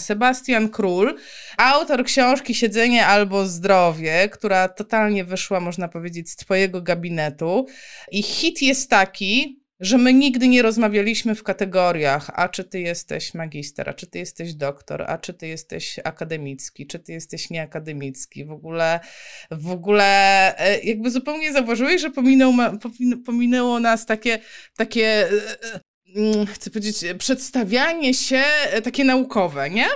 Sebastian Król, autor książki Siedzenie albo Zdrowie, która totalnie wyszła, można powiedzieć, z Twojego gabinetu. I hit jest taki, że my nigdy nie rozmawialiśmy w kategoriach, a czy ty jesteś magister, a czy ty jesteś doktor, a czy ty jesteś akademicki, czy ty jesteś nieakademicki. W ogóle, w ogóle e, jakby zupełnie zauważyłeś, że pominął, pominęło nas takie, takie e, e, chcę powiedzieć, przedstawianie się takie naukowe, nie?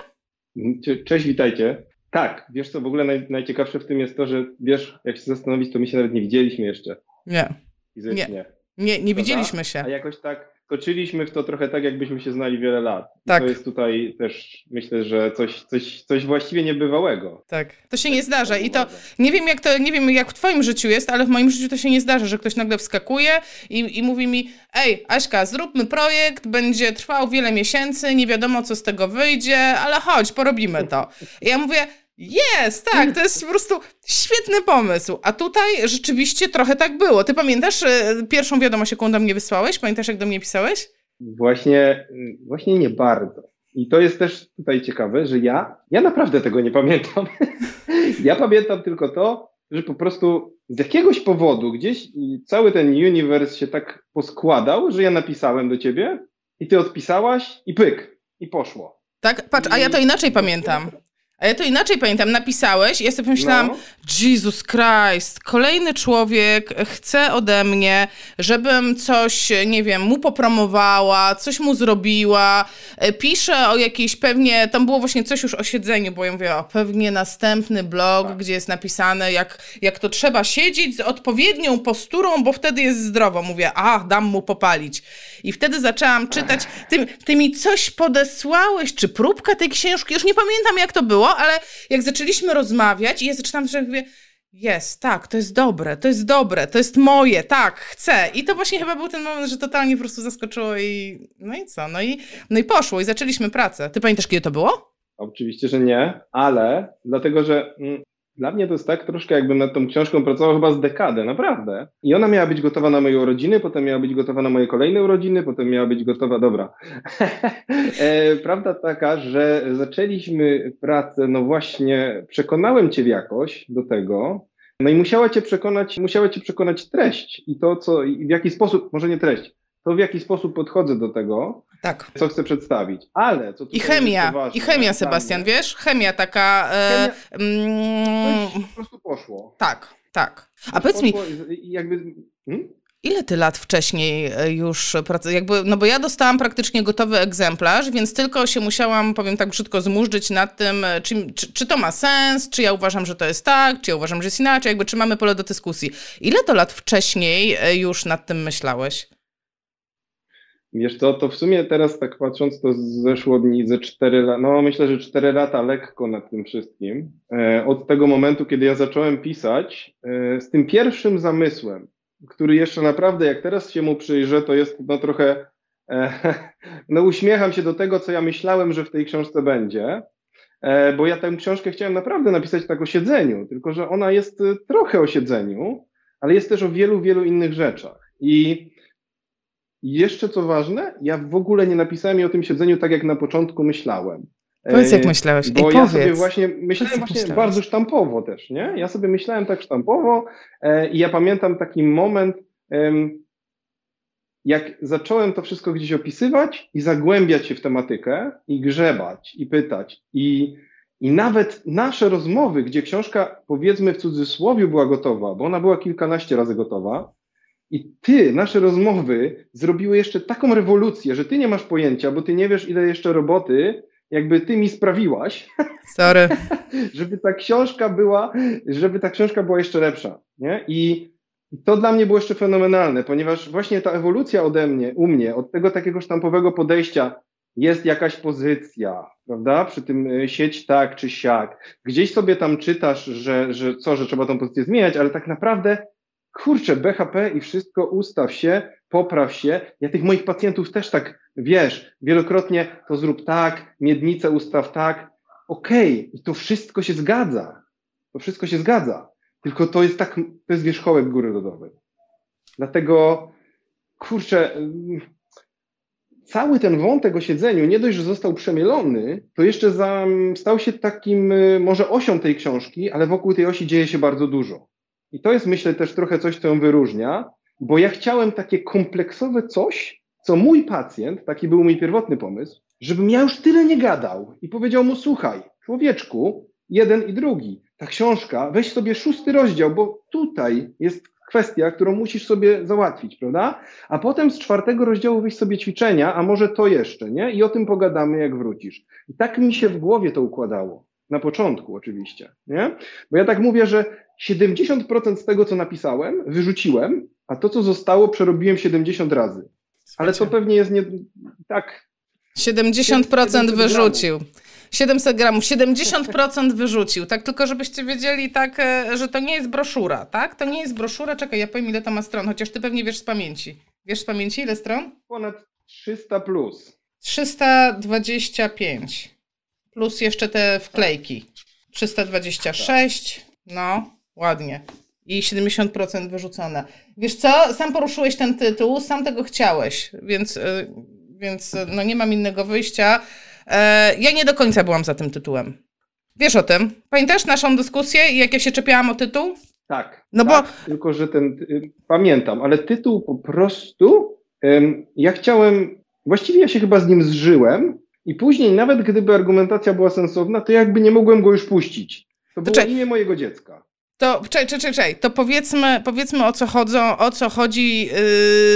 Cześć, witajcie. Tak, wiesz co, w ogóle naj, najciekawsze w tym jest to, że wiesz, jak się zastanowić, to my się nawet nie widzieliśmy jeszcze. Nie. Fizycznie. Nie. Nie, nie widzieliśmy się. A jakoś tak skoczyliśmy w to trochę tak, jakbyśmy się znali wiele lat. Tak. To jest tutaj też, myślę, że coś, coś, coś właściwie niebywałego. Tak, to się nie zdarza i to, nie wiem jak to, nie wiem jak w twoim życiu jest, ale w moim życiu to się nie zdarza, że ktoś nagle wskakuje i, i mówi mi, ej Aśka, zróbmy projekt, będzie trwał wiele miesięcy, nie wiadomo co z tego wyjdzie, ale chodź, porobimy to. I ja mówię, jest, tak, to jest po prostu świetny pomysł. A tutaj rzeczywiście trochę tak było. Ty pamiętasz e, pierwszą wiadomość, jaką do mnie wysłałeś? Pamiętasz, jak do mnie pisałeś? Właśnie, właśnie nie bardzo. I to jest też tutaj ciekawe, że ja, ja naprawdę tego nie pamiętam. ja pamiętam tylko to, że po prostu z jakiegoś powodu gdzieś cały ten uniwers się tak poskładał, że ja napisałem do ciebie i ty odpisałaś i pyk, i poszło. Tak, patrz, a ja to inaczej pamiętam. A ja to inaczej pamiętam, napisałeś i ja sobie pomyślałam, no. Jesus Christ, kolejny człowiek chce ode mnie, żebym coś, nie wiem, mu popromowała, coś mu zrobiła, e, pisze o jakiejś pewnie, tam było właśnie coś już o siedzeniu, bo ja mówię, o pewnie następny blog, tak. gdzie jest napisane, jak, jak to trzeba siedzieć z odpowiednią posturą, bo wtedy jest zdrowo. Mówię, a, dam mu popalić. I wtedy zaczęłam czytać, ty, ty mi coś podesłałeś, czy próbka tej książki, już nie pamiętam jak to było, ale jak zaczęliśmy rozmawiać i ja zaczynam, że mówię, jest, tak, to jest dobre, to jest dobre, to jest moje, tak, chcę. I to właśnie chyba był ten moment, że totalnie po prostu zaskoczyło i no i co, no i, no i poszło i zaczęliśmy pracę. Ty pamiętasz, kiedy to było? Oczywiście, że nie, ale dlatego, że mm, dla mnie to jest tak troszkę, jakbym nad tą książką pracował chyba z dekadę, naprawdę. I ona miała być gotowa na moje urodziny, potem miała być gotowa na moje kolejne urodziny, potem miała być gotowa, dobra. e, prawda taka, że zaczęliśmy pracę, no właśnie, przekonałem Cię jakoś do tego, no i musiała Cię przekonać, musiała Cię przekonać treść i to, co, i w jaki sposób, może nie treść, to w jaki sposób podchodzę do tego, tak. co chcę przedstawić. Ale co I chemia, ważne, i chemia, Sebastian, wiesz? Chemia taka. E, chemia, mm, po prostu poszło. Tak, tak. A powiedz mi. Jakby, hmm? Ile ty lat wcześniej e, już jakby, no bo ja dostałam praktycznie gotowy egzemplarz, więc tylko się musiałam, powiem tak brzydko, zmurzyć nad tym, e, czy, czy, czy, to ma sens, czy ja uważam, że to jest tak, czy ja uważam, że jest inaczej, jakby czy mamy pole do dyskusji. Ile to lat wcześniej e, już nad tym myślałeś? Wiesz co, to w sumie teraz tak patrząc, to zeszło dni ze 4 lata, no myślę, że 4 lata lekko nad tym wszystkim. E, od tego momentu, kiedy ja zacząłem pisać, e, z tym pierwszym zamysłem, który jeszcze naprawdę, jak teraz się mu przyjrzę, to jest no trochę, e, no uśmiecham się do tego, co ja myślałem, że w tej książce będzie, bo ja tę książkę chciałem naprawdę napisać tak o siedzeniu, tylko że ona jest trochę o siedzeniu, ale jest też o wielu, wielu innych rzeczach. I i jeszcze co ważne, ja w ogóle nie napisałem jej o tym siedzeniu tak, jak na początku myślałem. Powiedz, jak myślałeś. Bo Ej, ja powiedz. sobie właśnie myślałem właśnie myślałeś. bardzo sztampowo też, nie? Ja sobie myślałem tak sztampowo e, i ja pamiętam taki moment, e, jak zacząłem to wszystko gdzieś opisywać i zagłębiać się w tematykę i grzebać i pytać i i nawet nasze rozmowy, gdzie książka powiedzmy w cudzysłowie była gotowa, bo ona była kilkanaście razy gotowa, i ty, nasze rozmowy zrobiły jeszcze taką rewolucję, że ty nie masz pojęcia, bo ty nie wiesz, ile jeszcze roboty jakby ty mi sprawiłaś. Sorry. żeby ta książka była, żeby ta książka była jeszcze lepsza. Nie? I to dla mnie było jeszcze fenomenalne, ponieważ właśnie ta ewolucja ode mnie, u mnie, od tego takiego sztampowego podejścia, jest jakaś pozycja, prawda? Przy tym y, sieć tak czy siak. Gdzieś sobie tam czytasz, że, że co, że trzeba tą pozycję zmieniać, ale tak naprawdę kurczę, BHP i wszystko, ustaw się, popraw się. Ja tych moich pacjentów też tak, wiesz, wielokrotnie to zrób tak, miednicę ustaw tak. Okej, okay, i to wszystko się zgadza. To wszystko się zgadza. Tylko to jest tak, to jest wierzchołek góry lodowej. Dlatego, kurczę, cały ten wątek o siedzeniu nie dość, że został przemielony, to jeszcze za, stał się takim y, może osią tej książki, ale wokół tej osi dzieje się bardzo dużo. I to jest myślę też trochę coś, co ją wyróżnia, bo ja chciałem takie kompleksowe coś, co mój pacjent, taki był mój pierwotny pomysł, żebym ja już tyle nie gadał i powiedział mu, słuchaj, człowieczku, jeden i drugi, ta książka, weź sobie szósty rozdział, bo tutaj jest kwestia, którą musisz sobie załatwić, prawda? A potem z czwartego rozdziału weź sobie ćwiczenia, a może to jeszcze, nie? I o tym pogadamy, jak wrócisz. I tak mi się w głowie to układało. Na początku oczywiście, nie? Bo ja tak mówię, że 70% z tego, co napisałem, wyrzuciłem, a to, co zostało, przerobiłem 70 razy. Ale to pewnie jest nie tak. 70% wyrzucił. 700 gramów, 70% wyrzucił. Tak, tylko żebyście wiedzieli, tak, e, że to nie jest broszura, tak? To nie jest broszura. Czekaj, ja powiem, ile to ma stron, chociaż ty pewnie wiesz z pamięci. Wiesz z pamięci, ile stron? Ponad 300 plus. 325. Plus jeszcze te wklejki. 326. No, ładnie. I 70% wyrzucone. Wiesz co? Sam poruszyłeś ten tytuł, sam tego chciałeś, więc, e, więc e, no nie mam innego wyjścia. E, ja nie do końca byłam za tym tytułem. Wiesz o tym? Pamiętasz naszą dyskusję i jak ja się czepiałam o tytuł? Tak. No tak, bo... Tylko, że ten. Y, pamiętam, ale tytuł po prostu. ja chciałem. Właściwie ja się chyba z nim zżyłem. I później, nawet gdyby argumentacja była sensowna, to jakby nie mogłem go już puścić. To było Czekaj. imię mojego dziecka. To czekaj, czekaj, czekaj. To powiedzmy, powiedzmy o co, chodzą, o co chodzi yy,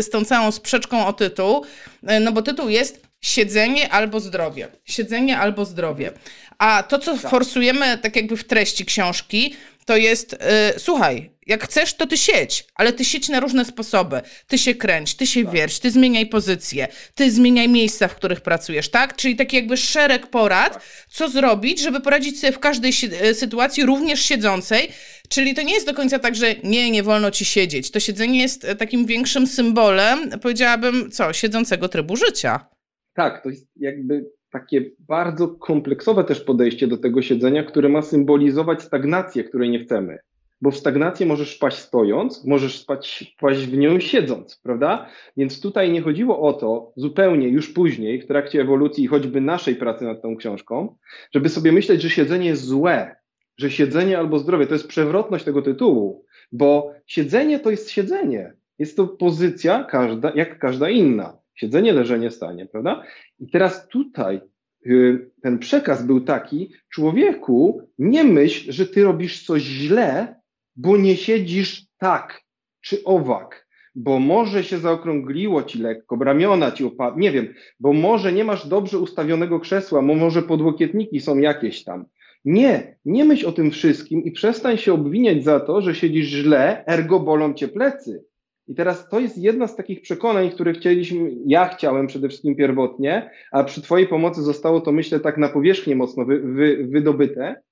z tą całą sprzeczką o tytuł. Yy, no bo tytuł jest siedzenie albo zdrowie. Siedzenie albo zdrowie. A to, co tak. forsujemy tak jakby w treści książki, to jest, yy, słuchaj, jak chcesz, to ty siedź, ale ty siedź na różne sposoby. Ty się kręć, ty się tak. ty zmieniaj pozycję, ty zmieniaj miejsca, w których pracujesz, tak? Czyli taki jakby szereg porad, tak. co zrobić, żeby poradzić sobie w każdej y, sytuacji, również siedzącej. Czyli to nie jest do końca tak, że nie, nie wolno ci siedzieć. To siedzenie jest e, takim większym symbolem, powiedziałabym, co, siedzącego trybu życia. Tak, to jest jakby takie bardzo kompleksowe też podejście do tego siedzenia, które ma symbolizować stagnację, której nie chcemy. Bo w stagnację możesz wpaść stojąc, możesz spać, wpaść w nią siedząc, prawda? Więc tutaj nie chodziło o to zupełnie już później, w trakcie ewolucji choćby naszej pracy nad tą książką, żeby sobie myśleć, że siedzenie jest złe, że siedzenie albo zdrowie to jest przewrotność tego tytułu, bo siedzenie to jest siedzenie. Jest to pozycja każda, jak każda inna. Siedzenie, leżenie, stanie, prawda? I teraz tutaj y, ten przekaz był taki, człowieku, nie myśl, że ty robisz coś źle, bo nie siedzisz tak czy owak, bo może się zaokrągliło ci lekko, ramiona ci opadły, nie wiem, bo może nie masz dobrze ustawionego krzesła, bo może podłokietniki są jakieś tam. Nie, nie myśl o tym wszystkim i przestań się obwiniać za to, że siedzisz źle, ergo bolą cię plecy. I teraz to jest jedna z takich przekonań, które chcieliśmy, ja chciałem przede wszystkim pierwotnie, a przy Twojej pomocy zostało to, myślę, tak na powierzchnię mocno wy, wy, wydobyte.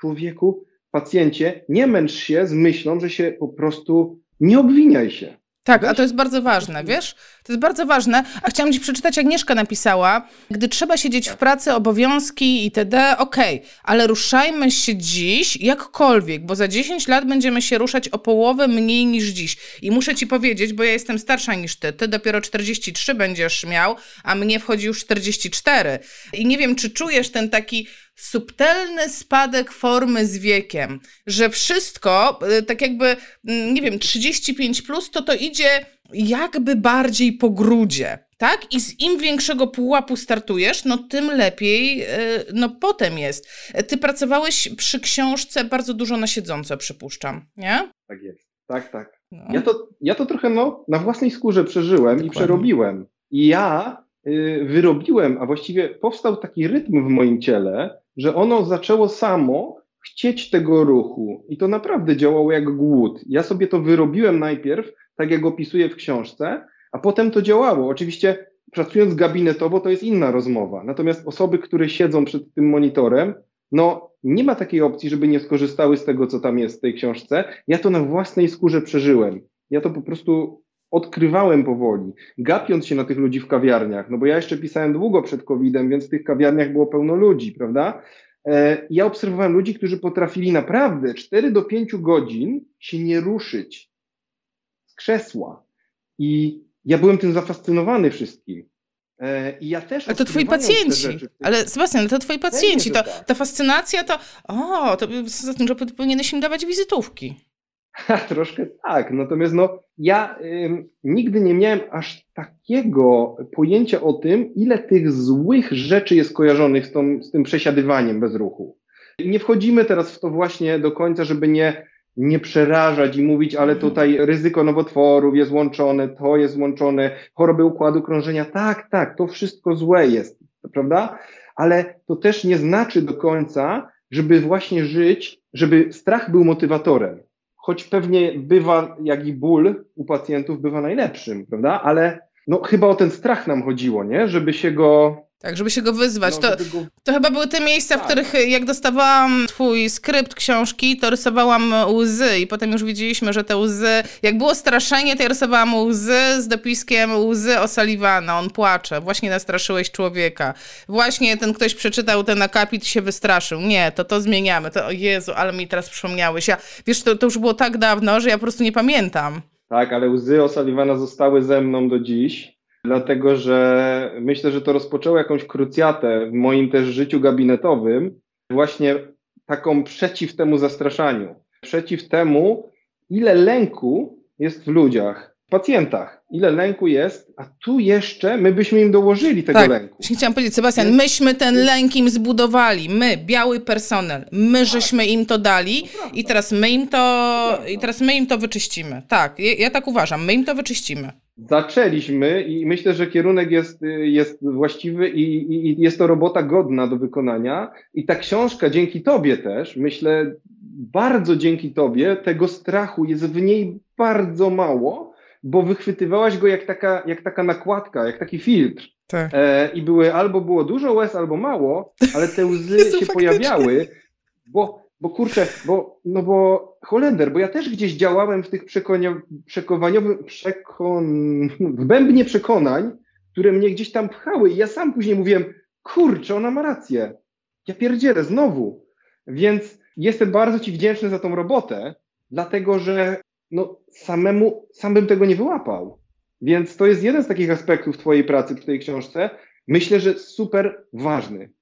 Człowieku, pacjencie, nie męcz się z myślą, że się po prostu nie obwiniaj się. Tak, a to jest bardzo ważne, wiesz? To jest bardzo ważne. A chciałam ci przeczytać, Agnieszka napisała, gdy trzeba siedzieć w pracy, obowiązki itd., okej, okay, ale ruszajmy się dziś jakkolwiek, bo za 10 lat będziemy się ruszać o połowę mniej niż dziś. I muszę ci powiedzieć, bo ja jestem starsza niż ty, ty dopiero 43 będziesz miał, a mnie wchodzi już 44. I nie wiem, czy czujesz ten taki subtelny spadek formy z wiekiem, że wszystko, y, tak jakby, mm, nie wiem, 35 plus, to to idzie jakby bardziej po grudzie. Tak? I z im większego pułapu startujesz, no tym lepiej y, no potem jest. Ty pracowałeś przy książce bardzo dużo na siedząco, przypuszczam, nie? Tak jest. Tak, tak. No. Ja, to, ja to trochę no, na własnej skórze przeżyłem Dokładnie. i przerobiłem. I ja y, wyrobiłem, a właściwie powstał taki rytm w moim ciele, że ono zaczęło samo chcieć tego ruchu i to naprawdę działało jak głód. Ja sobie to wyrobiłem najpierw, tak jak opisuję w książce, a potem to działało. Oczywiście pracując gabinetowo to jest inna rozmowa. Natomiast osoby, które siedzą przed tym monitorem, no nie ma takiej opcji, żeby nie skorzystały z tego, co tam jest w tej książce. Ja to na własnej skórze przeżyłem. Ja to po prostu odkrywałem powoli, gapiąc się na tych ludzi w kawiarniach, no bo ja jeszcze pisałem długo przed COVID-em, więc w tych kawiarniach było pełno ludzi, prawda? E, ja obserwowałem ludzi, którzy potrafili naprawdę 4 do 5 godzin się nie ruszyć z krzesła. I ja byłem tym zafascynowany wszystkim. E, I ja też. Ale to twoi pacjenci. Ale Sebastian, to twoi pacjenci. To, tak. ta fascynacja to. O, to za tym, że powinieneś im dawać wizytówki. Troszkę tak. Natomiast no, ja y, nigdy nie miałem aż takiego pojęcia o tym, ile tych złych rzeczy jest kojarzonych z, tą, z tym przesiadywaniem bez ruchu. Nie wchodzimy teraz w to właśnie do końca, żeby nie nie przerażać i mówić, ale mhm. tutaj ryzyko nowotworów jest łączone, to jest łączone, choroby układu krążenia. Tak, tak, to wszystko złe jest, prawda? Ale to też nie znaczy do końca, żeby właśnie żyć, żeby strach był motywatorem. Choć pewnie bywa, jak i ból u pacjentów bywa najlepszym, prawda? Ale no chyba o ten strach nam chodziło, nie? Żeby się go tak, żeby się go wyzwać. No, to, go... to chyba były te miejsca, tak. w których jak dostawałam twój skrypt książki, to rysowałam łzy i potem już widzieliśmy, że te łzy, jak było straszenie, to ja rysowałam łzy z dopiskiem łzy O'Sullivana, on płacze, właśnie nastraszyłeś człowieka. Właśnie ten ktoś przeczytał ten akapit i się wystraszył. Nie, to to zmieniamy. To, o Jezu, ale mi teraz przypomniałeś. Ja, wiesz, to, to już było tak dawno, że ja po prostu nie pamiętam. Tak, ale łzy O'Sullivana zostały ze mną do dziś dlatego że myślę, że to rozpoczęło jakąś krucjatę w moim też życiu gabinetowym, właśnie taką przeciw temu zastraszaniu, przeciw temu, ile lęku jest w ludziach, pacjentach, ile lęku jest, a tu jeszcze my byśmy im dołożyli tego tak, lęku. Chciałam powiedzieć, Sebastian, myśmy ten lęk im zbudowali, my, biały personel, my tak. żeśmy im to dali i teraz my im to, i teraz my im to wyczyścimy. Tak, ja, ja tak uważam, my im to wyczyścimy. Zaczęliśmy i myślę, że kierunek jest, jest właściwy i, i, jest to robota godna do wykonania. I ta książka dzięki Tobie też, myślę, bardzo dzięki Tobie, tego strachu jest w niej bardzo mało, bo wychwytywałaś go jak taka, jak taka nakładka, jak taki filtr. Tak. E, I były albo było dużo łez, albo mało, ale te łzy się faktycznie. pojawiały, bo bo kurczę, bo, no bo Holender, bo ja też gdzieś działałem w tych przekonaniowym, przekon, w bębnie przekonań, które mnie gdzieś tam pchały i ja sam później mówiłem, kurczę, ona ma rację. Ja pierdzielę, znowu. Więc jestem bardzo Ci wdzięczny za tą robotę, dlatego że no, samemu, sam bym tego nie wyłapał. Więc to jest jeden z takich aspektów Twojej pracy w tej książce. Myślę, że super ważny.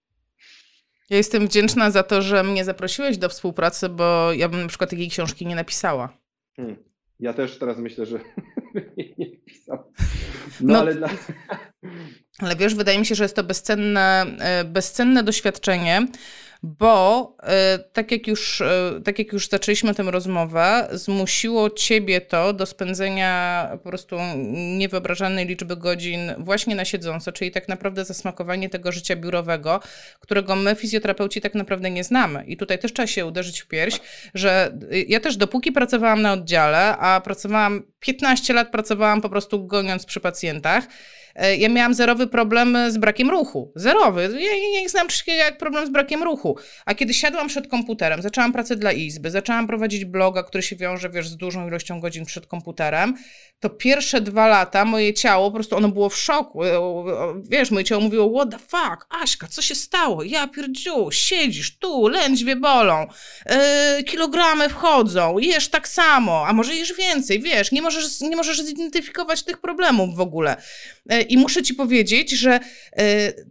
Ja jestem wdzięczna za to, że mnie zaprosiłeś do współpracy, bo ja bym na przykład takiej książki nie napisała. Hmm. Ja też teraz myślę, że nie, nie napisał. No, no, ale dla... Ale wiesz, wydaje mi się, że jest to bezcenne, e, bezcenne doświadczenie, bo e, tak jak, już, e, tak jak już zaczęliśmy tę rozmowę, zmusiło ciebie to do spędzenia po prostu niewyobrażalnej liczby godzin właśnie na siedząco, czyli tak naprawdę zasmakowanie tego życia biurowego, którego my fizjoterapeuci tak naprawdę nie znamy. I tutaj też trzeba się uderzyć w pierś, że ja też dopóki pracowałam na oddziale, a pracowałam 15 lat, pracowałam po prostu goniąc przy pacjentach, ja miałam zerowy problem z brakiem ruchu. Zerowy. Ja nie znam czegoś jak problem z brakiem ruchu. A kiedy siadłam przed komputerem, zaczęłam pracę dla Izby, zaczęłam prowadzić bloga, który się wiąże, wiesz, z dużą ilością godzin przed komputerem, to pierwsze dwa lata moje ciało, po prostu ono było w szoku. E, wiesz, moje ciało mówiło, what the fuck, Aśka, co się stało? Ja pierdziu, siedzisz tu, lędźwie bolą, yy, kilogramy wchodzą, jesz tak samo, a może jesz więcej, wiesz, nie możesz, nie możesz zidentyfikować tych problemów w ogóle. I muszę ci powiedzieć, że yy,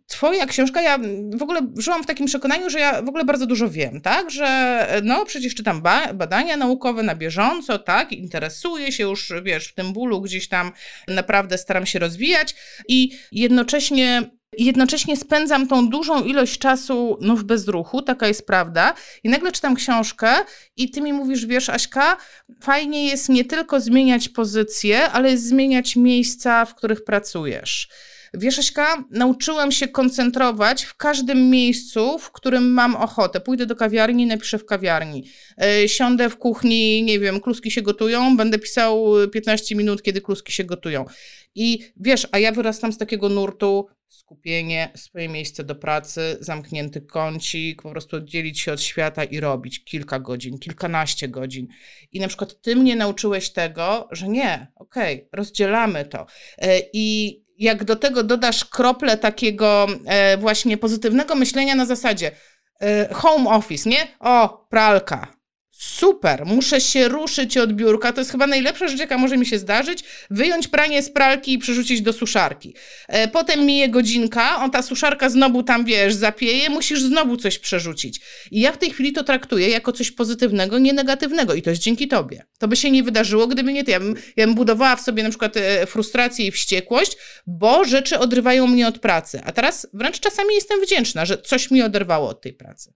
twoja książka, ja w ogóle żyłam w takim przekonaniu, że ja w ogóle bardzo dużo wiem, tak, że no przecież czytam ba badania naukowe na bieżąco, tak, interesuję się już, wiesz, w tym bólu gdzieś tam naprawdę staram się rozwijać. I jednocześnie jednocześnie spędzam tą dużą ilość czasu no, w bezruchu, taka jest prawda. I nagle czytam książkę i ty mi mówisz, wiesz, Aśka, fajnie jest nie tylko zmieniać pozycję, ale zmieniać miejsca, w których pracujesz. Wiesz, Aśka, nauczyłam się koncentrować w każdym miejscu, w którym mam ochotę. Pójdę do kawiarni, napiszę w kawiarni. Yy, siądę w kuchni, nie wiem, kluski się gotują, będę pisał 15 minut, kiedy kluski się gotują. I wiesz, a ja wyrastam z takiego nurtu skupienie, swoje miejsce do pracy, zamknięty kącik, po prostu oddzielić się od świata i robić kilka godzin, kilkanaście godzin. I na przykład ty mnie nauczyłeś tego, że nie, okej, okay, rozdzielamy to. E, I jak do tego dodasz krople takiego e, właśnie pozytywnego myślenia na zasadzie e, home office, nie? O, pralka, super, muszę się ruszyć od biurka, to jest chyba najlepsza rzecz, jaka może mi się zdarzyć, wyjąć pranie z pralki i przerzucić do suszarki. E, potem mije godzinka, on ta suszarka znowu tam, wiesz, zapieje, musisz znowu coś przerzucić. I ja w tej chwili to traktuję jako coś pozytywnego, nie negatywnego i to jest dzięki tobie. To by się nie wydarzyło, gdyby nie ty. Ja bym, ja bym budowała w sobie na przykład e, frustrację i wściekłość, bo rzeczy odrywają mnie od pracy. A teraz wręcz czasami jestem wdzięczna, że coś mi oderwało od tej pracy.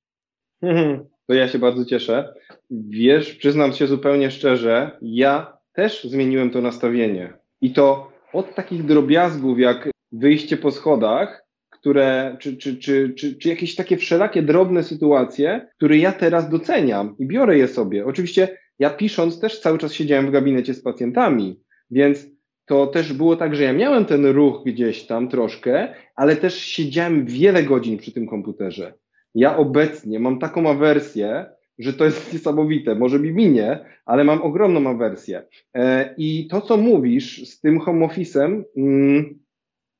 Mhm. To ja się bardzo cieszę. Wiesz, przyznam się zupełnie szczerze, ja też zmieniłem to nastawienie. I to od takich drobiazgów jak wyjście po schodach, które, czy, czy, czy, czy, jakieś takie wszelakie drobne sytuacje, które ja teraz doceniam i biorę je sobie. Oczywiście ja pisząc też cały czas siedziałem w gabinecie z pacjentami, więc to też było tak, że ja miałem ten ruch gdzieś tam troszkę, ale też siedziałem wiele godzin przy tym komputerze. Ja obecnie mam taką awersję, że to jest niesamowite. Może mi minie, ale mam ogromną awersję. E, I to, co mówisz z tym home office'em, mm,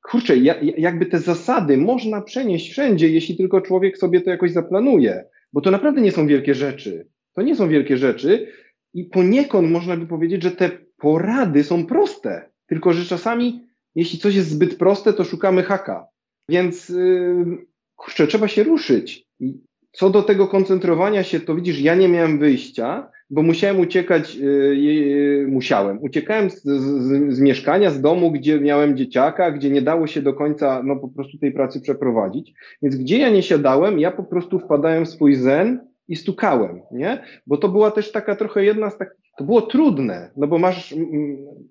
kurczę, jakby te zasady można przenieść wszędzie, jeśli tylko człowiek sobie to jakoś zaplanuje, bo to naprawdę nie są wielkie rzeczy. To nie są wielkie rzeczy i poniekąd można by powiedzieć, że te porady są proste, tylko że czasami, jeśli coś jest zbyt proste, to szukamy haka. Więc kurczę, trzeba się ruszyć. Co do tego koncentrowania się, to widzisz, ja nie miałem wyjścia, bo musiałem uciekać, yy, musiałem. Uciekałem z, z, z, mieszkania, z domu, gdzie miałem dzieciaka, gdzie nie dało się do końca no, po prostu tej pracy przeprowadzić. Więc gdzie ja nie siadałem, ja po prostu wpadałem w swój zen i stukałem, nie? Bo to była też taka trochę jedna z takich, to było trudne, no bo masz,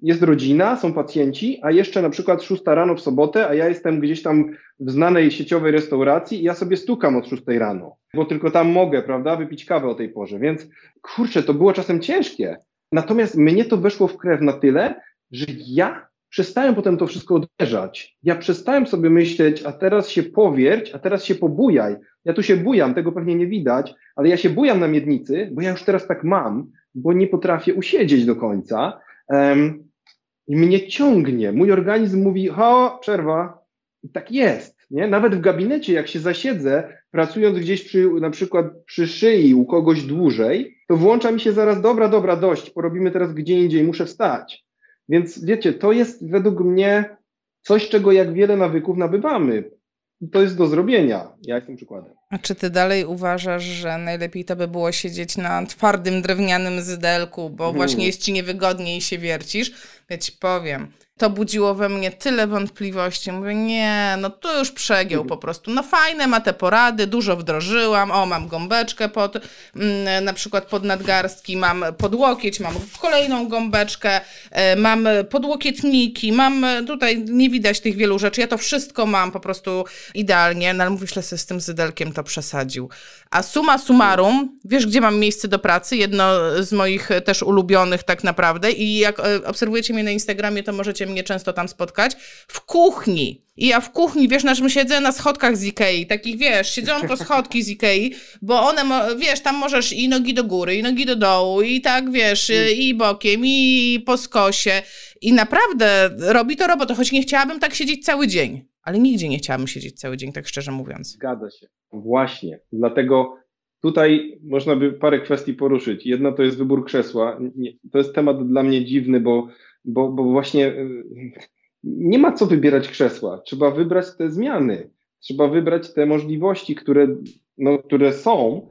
jest rodzina, są pacjenci, a jeszcze na przykład szósta rano w sobotę, a ja jestem gdzieś tam w znanej sieciowej restauracji i ja sobie stukam od szóstej rano, bo tylko tam mogę, prawda, wypić kawę o tej porze, więc kurczę, to było czasem ciężkie. Natomiast mnie to weszło w krew na tyle, że ja przestałem potem to wszystko uderzać. Ja przestałem sobie myśleć, a teraz się powierć, a teraz się pobujaj. Ja tu się bujam, tego pewnie nie widać, ale ja się bujam na miednicy, bo ja już teraz tak mam, bo nie potrafię usiedzieć do końca. Um, I mnie ciągnie. Mój organizm mówi, ho, przerwa. I tak jest. Nie? Nawet w gabinecie, jak się zasiedzę, pracując gdzieś przy, na przykład przy szyi u kogoś dłużej, to włącza mi się zaraz, dobra, dobra, dość, porobimy teraz gdzie indziej, muszę wstać. Więc wiecie, to jest według mnie coś, czego jak wiele nawyków nabywamy. I to jest do zrobienia. Ja jestem przykładem. A czy ty dalej uważasz, że najlepiej to by było siedzieć na twardym drewnianym zydelku, bo hmm. właśnie jest ci niewygodnie i się wiercisz? Ja ci powiem to budziło we mnie tyle wątpliwości. Mówię, nie, no to już przegiął po prostu. No fajne ma te porady, dużo wdrożyłam. O, mam gąbeczkę pod, mm, na przykład pod nadgarstki, mam podłokieć, mam kolejną gąbeczkę, e, mam podłokietniki, mam tutaj, nie widać tych wielu rzeczy. Ja to wszystko mam po prostu idealnie, no ale mówisz, że z tym zydelkiem to przesadził. A suma summarum, wiesz, gdzie mam miejsce do pracy? Jedno z moich też ulubionych tak naprawdę i jak e, obserwujecie mnie na Instagramie, to możecie mnie często tam spotkać, w kuchni. I ja w kuchni, wiesz, na czym siedzę? Na schodkach z Ikei, takich, wiesz, siedzonko schodki z Ikei, bo one, wiesz, tam możesz i nogi do góry, i nogi do dołu, i tak, wiesz, mm. i bokiem, i po skosie. I naprawdę robi to robotę, choć nie chciałabym tak siedzieć cały dzień. Ale nigdzie nie chciałabym siedzieć cały dzień, tak szczerze mówiąc. Zgadza się. Właśnie. Dlatego tutaj można by parę kwestii poruszyć. Jedna to jest wybór krzesła. To jest temat dla mnie dziwny, bo bo, bo właśnie y, nie ma co wybierać krzesła. Trzeba wybrać te zmiany. Trzeba wybrać te możliwości, które, no, które są.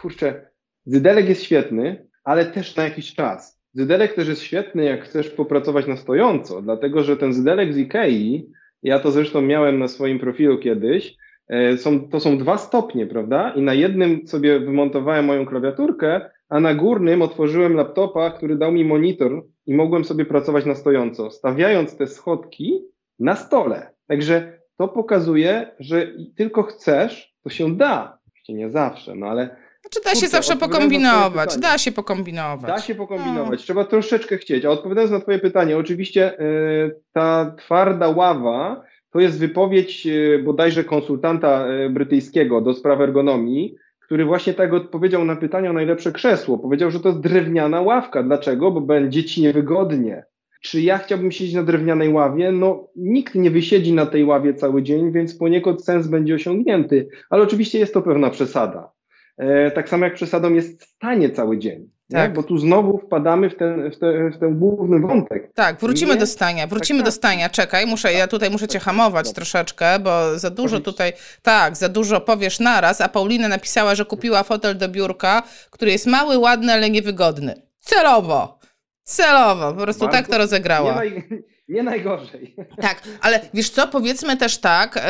Kurczę, Zydelek jest świetny, ale też na jakiś czas. Zydelek też jest świetny, jak chcesz popracować na stojąco, dlatego że ten Zydelek z Ikei, ja to zresztą miałem na swoim profilu kiedyś, e, są, to są dwa stopnie, prawda? I na jednym sobie wymontowałem moją klawiaturkę, a na górnym otworzyłem laptopa, który dał mi monitor i mogłem sobie pracować na stojąco, stawiając te schodki na stole. Także to pokazuje, że tylko chcesz, to się da. Oczywiście nie zawsze, no ale. Znaczy da się zawsze pokombinować, da się pokombinować. Da się pokombinować, no. trzeba troszeczkę chcieć. A odpowiadając na Twoje pytanie, oczywiście yy, ta twarda ława to jest wypowiedź yy, bodajże konsultanta yy, brytyjskiego do spraw ergonomii, który właśnie tak odpowiedział na pytanie o najlepsze krzesło. Powiedział, że to jest drewniana ławka. Dlaczego? Bo będzie ci niewygodnie. Czy ja chciałbym siedzieć na drewnianej ławie? No, nikt nie wysiedzi na tej ławie cały dzień, więc poniekąd sens będzie osiągnięty. Ale oczywiście jest to pewna przesada. E, tak samo jak przesadą jest stanie cały dzień. Tak. Bo tu znowu wpadamy w ten, w, te, w ten główny wątek. Tak, wrócimy nie? do stania, wrócimy tak, do tak. stania. Czekaj, muszę, ja tutaj muszę cię hamować troszeczkę, bo za dużo tutaj, tak, za dużo powiesz naraz, a Paulina napisała, że kupiła fotel do biurka, który jest mały, ładny, ale niewygodny. Celowo! Celowo, po prostu Bardzo, tak to rozegrała. Nie, nie najgorzej. Tak, ale wiesz co, powiedzmy też tak,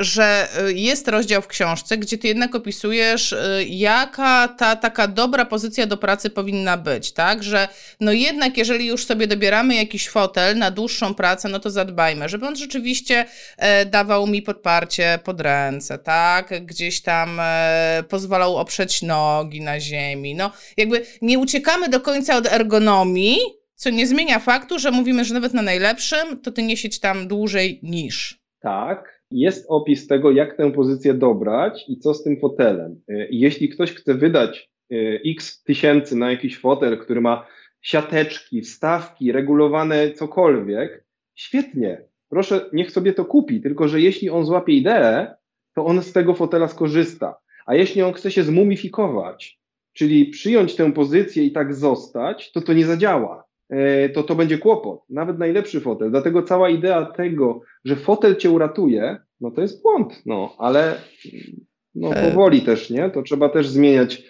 że jest rozdział w książce, gdzie ty jednak opisujesz, y, jaka ta taka dobra pozycja do pracy powinna być, tak? Że no jednak, jeżeli już sobie dobieramy jakiś fotel na dłuższą pracę, no to zadbajmy, żeby on rzeczywiście e, dawał mi podparcie pod ręce, tak? Gdzieś tam e, pozwalał oprzeć nogi na ziemi. No, jakby nie uciekamy do końca od ergonomii, co nie zmienia faktu, że mówimy, że nawet na najlepszym, to ty nie siedź tam dłużej niż. Tak, jest opis tego, jak tę pozycję dobrać i co z tym fotelem. Y, jeśli ktoś chce wydać y, x tysięcy na jakiś fotel, który ma siateczki, wstawki, regulowane cokolwiek, świetnie. Proszę, niech sobie to kupi, tylko że jeśli on złapie ideę, to on z tego fotela skorzysta. A jeśli on chce się zmumifikować, czyli przyjąć tę pozycję i tak zostać, to to nie zadziała. E, to to będzie kłopot. Nawet najlepszy fotel. Dlatego cała idea tego, że fotel cię uratuje, no to jest błąd. No, ale no, e. powoli też, nie? To trzeba też zmieniać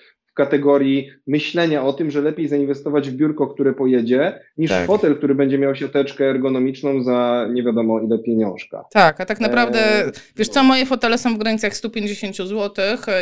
kategorii myślenia o tym, że lepiej zainwestować w biurko, które pojedzie, niż tak. fotel, który będzie miał siateczkę ergonomiczną za nie wiadomo ile pieniążka. Tak, a tak naprawdę, e, wiesz co, moje fotele są w granicach 150 zł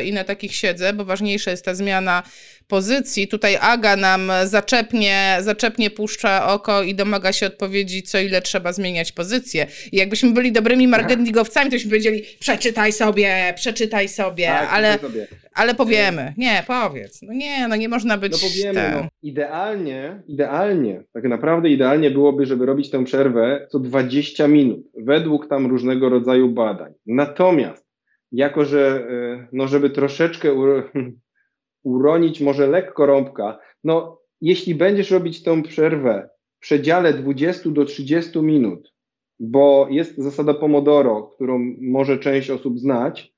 i na takich siedzę, bo ważniejsza jest ta zmiana pozycji. Tutaj Aga nam zaczepnie, zaczepnie puszcza oko i domaga się odpowiedzi, co ile trzeba zmieniać pozycję. I jakbyśmy byli dobrymi marketingowcami, to byśmy powiedzieli, przeczytaj sobie, przeczytaj sobie, tak, ale, sobie. Ale powiemy. Nie, powiedz. No nie, no nie można być... No powiemy, no, idealnie, idealnie, tak naprawdę idealnie byłoby, żeby robić tę przerwę co 20 minut, według tam różnego rodzaju badań. Natomiast jako że, e, no żeby troszeczkę uronić może lekko rąbka. No, jeśli będziesz robić tę przerwę w przedziale 20 do 30 minut, bo jest zasada Pomodoro, którą może część osób znać,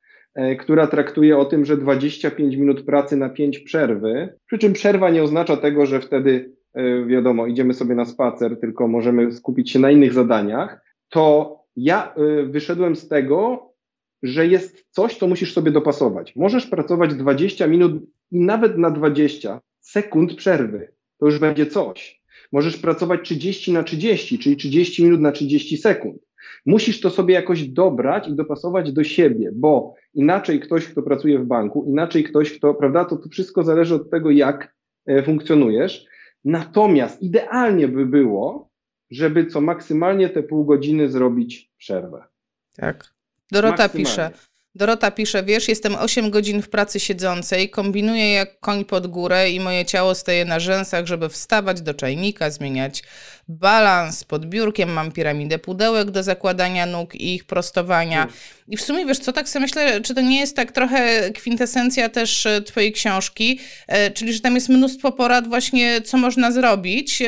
która traktuje o tym, że 25 minut pracy na 5 przerwy, przy czym przerwa nie oznacza tego, że wtedy, e, wiadomo, idziemy sobie na spacer, tylko możemy skupić się na innych zadaniach, to ja e, wyszedłem z tego, że jest coś, co musisz sobie dopasować. Możesz pracować 20 minut i nawet na 20 sekund przerwy. To już będzie coś. Możesz pracować 30 na 30, czyli 30 minut na 30 sekund. Musisz to sobie jakoś dobrać i dopasować do siebie, bo inaczej ktoś, kto pracuje w banku, inaczej ktoś, kto, prawda, to, to wszystko zależy od tego, jak e, funkcjonujesz. Natomiast idealnie by było, żeby co maksymalnie te pół godziny zrobić przerwę. Tak. Dorota pisze. Dorota pisze, wiesz, jestem 8 godzin w pracy siedzącej, kombinuję jak koń pod górę i moje ciało staje na rzęsach, żeby wstawać do czajnika, zmieniać balans. Pod biurkiem, mam piramidę pudełek do zakładania nóg i ich prostowania. I w sumie, wiesz co, tak sobie myślę, czy to nie jest tak trochę kwintesencja też e, twojej książki, e, czyli że tam jest mnóstwo porad właśnie, co można zrobić,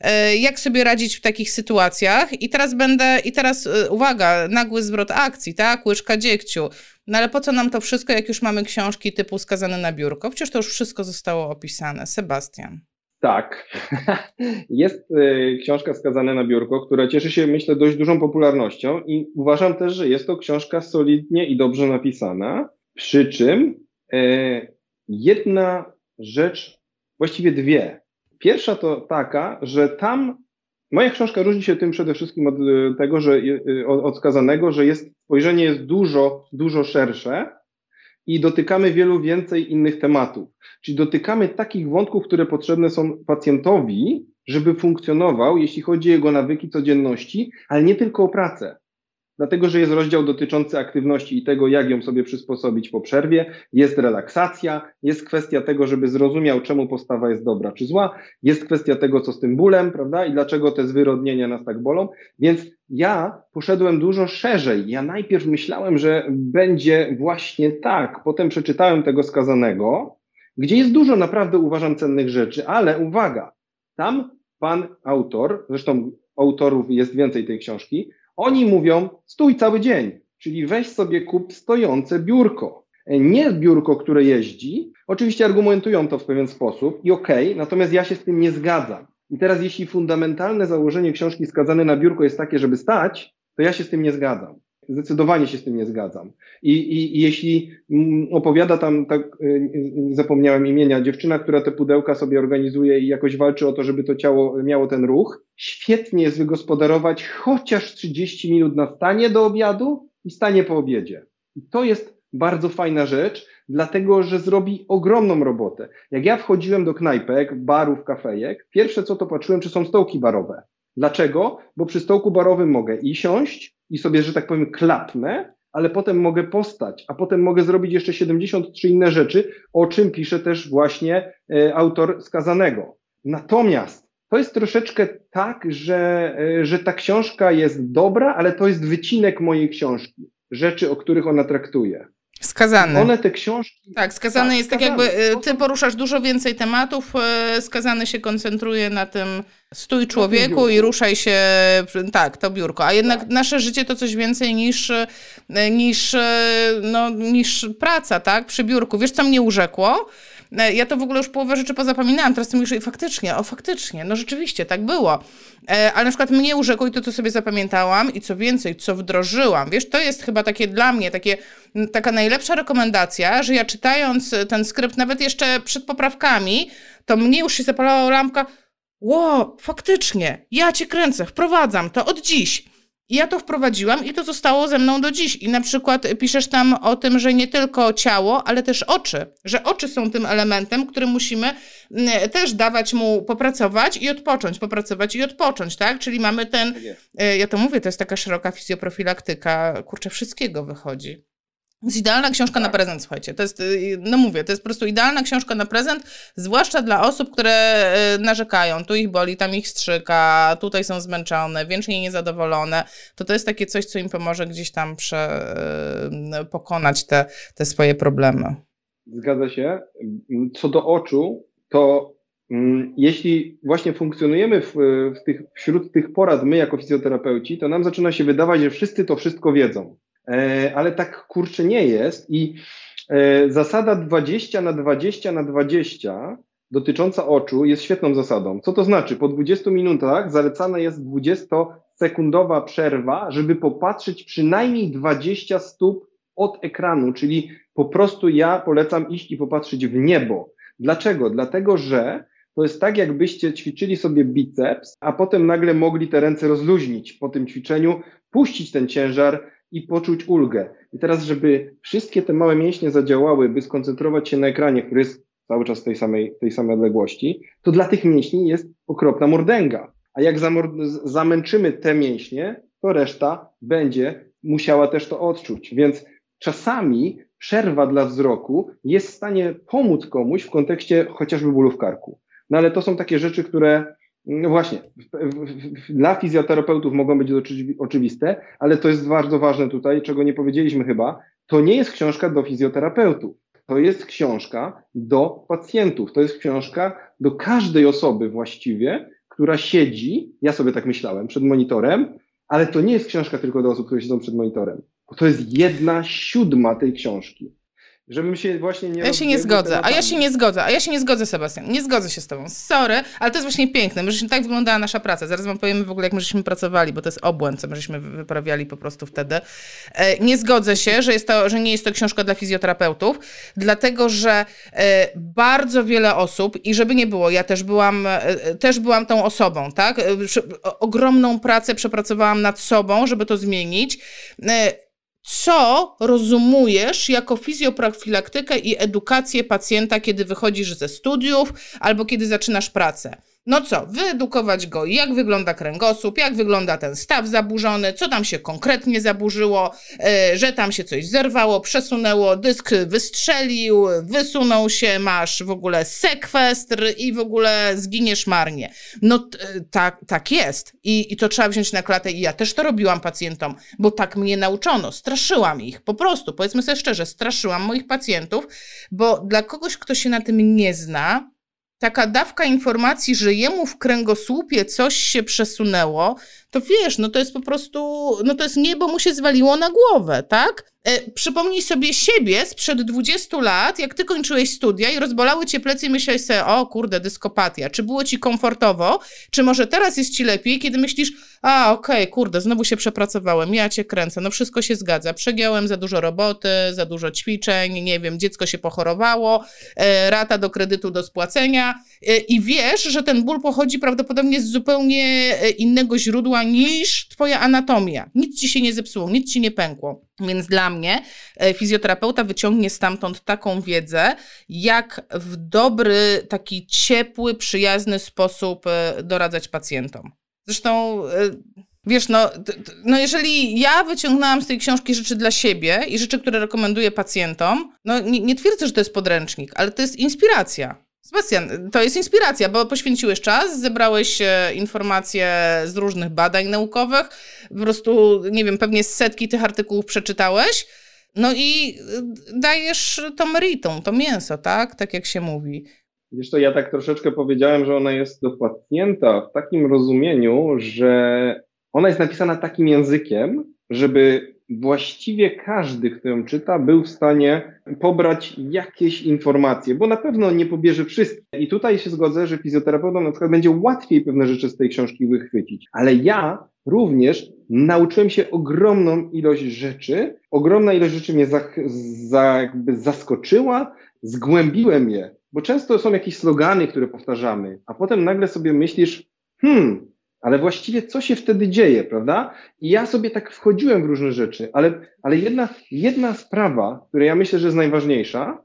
e, jak sobie radzić w takich sytuacjach. I teraz będę, i teraz uwaga, nagły zwrot akcji, tak, łyżka dziegciu, no ale po co nam to wszystko, jak już mamy książki typu skazane na biurko? Przecież to już wszystko zostało opisane. Sebastian. Tak. Jest y, książka Skazane na biurko, która cieszy się, myślę, dość dużą popularnością i uważam też, że jest to książka solidnie i dobrze napisana. Przy czym y, jedna rzecz, właściwie dwie. Pierwsza to taka, że tam moja książka różni się tym przede wszystkim od y, tego, że od skazanego, że jest spojrzenie jest dużo, dużo szersze i dotykamy wielu więcej innych tematów. Czyli dotykamy takich wątków, które potrzebne są pacjentowi, żeby funkcjonował, jeśli chodzi o jego nawyki codzienności, ale nie tylko o pracę. Dlatego, że jest rozdział dotyczący aktywności i tego, jak ją sobie przysposobić po przerwie, jest relaksacja, jest kwestia tego, żeby zrozumiał, czemu postawa jest dobra czy zła, jest kwestia tego, co z tym bólem, prawda, i dlaczego te zwyrodnienia nas tak bolą. Więc ja poszedłem dużo szerzej. Ja najpierw myślałem, że będzie właśnie tak, potem przeczytałem tego skazanego, gdzie jest dużo naprawdę uważam cennych rzeczy, ale uwaga, tam pan autor, zresztą autorów jest więcej tej książki, oni mówią, stój cały dzień, czyli weź sobie kup stojące biurko. nie biurko, które jeździ. Oczywiście argumentują to w pewien sposób i okej, okay, natomiast ja się z tym nie zgadzam. I teraz, jeśli fundamentalne założenie książki skazane na biurko jest takie, żeby stać, to ja się z tym nie zgadzam. Zdecydowanie się z tym nie zgadzam. I, i, i jeśli mm, opowiada tam, tak y, y, zapomniałem imienia, dziewczyna, która te pudełka sobie organizuje i jakoś walczy o to, żeby to ciało miało ten ruch, świetnie jest wygospodarować chociaż 30 minut na stanie do obiadu i stanie po obiedzie. I to jest bardzo fajna rzecz, dlatego że zrobi ogromną robotę. Jak ja wchodziłem do knajpek, barów, kafejek, pierwsze co to patrzyłem, czy są stołki barowe. Dlaczego? Bo przy stołku barowym mogę i siąść i sobie, że tak powiem, klapnę, ale potem mogę postać, a potem mogę zrobić jeszcze 73 inne rzeczy, o czym pisze też właśnie e, autor skazanego. Natomiast to jest troszeczkę tak, że, e, że ta książka jest dobra, ale to jest wycinek mojej książki, rzeczy, o których ona traktuje. Skazany. One te książki. Tak, skazany tak, jest skazany. tak jakby, ty poruszasz dużo więcej tematów, e, skazany się koncentruje na tym stój człowieku i ruszaj się, tak, to biurko. A jednak tak. nasze życie to coś więcej niż, e, niż, no, niż praca, tak, przy biurku. Wiesz, co mnie urzekło? E, ja to w ogóle już połowę rzeczy pozapominałam, teraz ty mówisz, i faktycznie, o faktycznie, no rzeczywiście, tak było. E, ale na przykład mnie urzekło i to, co sobie zapamiętałam i co więcej, co wdrożyłam, wiesz, to jest chyba takie dla mnie, takie, taka najlepsza rekomendacja, że ja czytając ten skrypt, nawet jeszcze przed poprawkami, to mnie już się zapalała lampka, Ło, faktycznie, ja cię kręcę, wprowadzam to od dziś. I ja to wprowadziłam i to zostało ze mną do dziś. I na przykład piszesz tam o tym, że nie tylko ciało, ale też oczy. Że oczy są tym elementem, który musimy mm, też dawać mu popracować i odpocząć, popracować i odpocząć, tak? Czyli mamy ten, tak e, ja to mówię, to jest taka szeroka fizjoprofilaktyka, kurczę, wszystkiego wychodzi. Jest idealna książka na prezent, słuchajcie. To jest, y, no mówię, to jest po prostu idealna książka na prezent, zwłaszcza dla osób, które y, narzekają. Tu ich boli, tam ich strzyka, tutaj są zmęczone, wiecznie niezadowolone. To to jest takie coś, co im pomoże gdzieś tam prze, y, pokonać te, te swoje problemy. Zgadza się. Co do oczu, to mm, jeśli właśnie funkcjonujemy w, w tych, wśród tych porad, my jako fizjoterapeuci, to nam zaczyna się wydawać, że wszyscy to wszystko wiedzą. E, ale tak kurczę nie jest i e, zasada 20 na 20 na 20 dotycząca oczu jest świetną zasadą. Co to znaczy? Po 20 minutach zalecana jest 20-sekundowa przerwa, żeby popatrzeć przynajmniej 20 stóp od ekranu, czyli po prostu ja polecam iść i popatrzeć w niebo. Dlaczego? Dlatego, że to jest tak, jakbyście ćwiczyli sobie biceps, a potem nagle mogli te ręce rozluźnić po tym ćwiczeniu, puścić ten ciężar, i poczuć ulgę. I teraz, żeby wszystkie te małe mięśnie zadziałały, by skoncentrować się na ekranie, który jest cały czas tej samej, tej samej odległości, to dla tych mięśni jest okropna mordęga. A jak zamęczymy te mięśnie, to reszta będzie musiała też to odczuć. Więc czasami przerwa dla wzroku jest w stanie pomóc komuś w kontekście chociażby bólu w karku. No ale to są takie rzeczy, które no właśnie, dla fizjoterapeutów mogą być oczywiste, ale to jest bardzo ważne tutaj, czego nie powiedzieliśmy chyba. To nie jest książka do fizjoterapeutów. To jest książka do pacjentów. To jest książka do każdej osoby właściwie, która siedzi, ja sobie tak myślałem, przed monitorem, ale to nie jest książka tylko do osób, które siedzą przed monitorem. To jest jedna siódma tej książki. Żebym się właśnie nie. Ja się nie zgodzę, a ja się nie zgodzę, a ja się nie zgodzę, Sebastian. Nie zgodzę się z tobą. Sorry, ale to jest właśnie piękne. My żeśmy tak wyglądała nasza praca. Zaraz wam powiemy w ogóle, jak my żeśmy pracowali, bo to jest obłęd, co my żeśmy wyprawiali po prostu wtedy. E, nie zgodzę się, że, jest to, że nie jest to książka dla fizjoterapeutów, dlatego że e, bardzo wiele osób, i żeby nie było, ja też byłam, e, też byłam tą osobą, tak? Ogromną pracę przepracowałam nad sobą, żeby to zmienić co rozumujesz jako fizjoprofilaktykę i edukację pacjenta, kiedy wychodzisz ze studiów albo kiedy zaczynasz pracę. No co, wyedukować go, jak wygląda kręgosłup, jak wygląda ten staw zaburzony, co tam się konkretnie zaburzyło, yy, że tam się coś zerwało, przesunęło, dysk wystrzelił, wysunął się, masz w ogóle sekwestr i w ogóle zginiesz marnie. No tak, tak jest. I, i to trzeba wziąć na klatę. I ja też to robiłam pacjentom, bo tak mnie nauczono, straszyłam ich, po prostu, powiedzmy sobie szczerze, straszyłam moich pacjentów, bo dla kogoś, kto się na tym nie zna, taka dawka informacji, że jemu w kręgosłupie coś się przesunęło, to wiesz, no to jest po prostu, no to jest niebo mu się zwaliło na głowę, tak? E, przypomnij sobie siebie sprzed 20 lat, jak ty kończyłeś studia i rozbolały cię plecy i myślałeś sobie, o kurde, dyskopatia. Czy było ci komfortowo? Czy może teraz jest ci lepiej, kiedy myślisz, a okej, okay, kurde, znowu się przepracowałem, ja cię kręcę, no wszystko się zgadza. Przegiąłem za dużo roboty, za dużo ćwiczeń, nie wiem, dziecko się pochorowało, e, rata do kredytu do spłacenia e, i wiesz, że ten ból pochodzi prawdopodobnie z zupełnie innego źródła niż twoja anatomia. Nic ci się nie zepsuło, nic ci nie pękło. Więc dla mnie e, fizjoterapeuta wyciągnie stamtąd taką wiedzę, jak w dobry, taki ciepły, przyjazny sposób e, doradzać pacjentom. Zresztą, e, wiesz, no, no jeżeli ja wyciągnęłam z tej książki rzeczy dla siebie i rzeczy, które rekomenduję pacjentom, no nie, nie twierdzę, że to jest podręcznik, ale to jest inspiracja. Sebastian, to jest inspiracja, bo poświęciłeś czas, zebrałeś informacje z różnych badań naukowych, po prostu, nie wiem, pewnie setki tych artykułów przeczytałeś, no i y, dajesz to meritum, to mięso, tak? Tak jak się mówi. Wiesz to ja tak troszeczkę powiedziałem, że ona jest do pacjenta w takim rozumieniu, że ona jest napisana takim językiem, żeby właściwie każdy, kto ją czyta, był w stanie pobrać jakieś informacje, bo na pewno nie pobierze wszystkich. I tutaj się zgodzę, że fizjoterapeutom na przykład będzie łatwiej pewne rzeczy z tej książki wychwycić. Ale ja również nauczyłem się ogromną ilość rzeczy. Ogromna ilość rzeczy mnie za, za, jakby zaskoczyła, zgłębiłem je, bo często są jakieś slogany, które powtarzamy, a potem nagle sobie myślisz, hmm, ale właściwie co się wtedy dzieje, prawda? I ja sobie tak wchodziłem w różne rzeczy, ale, ale jedna, jedna sprawa, która ja myślę, że jest najważniejsza,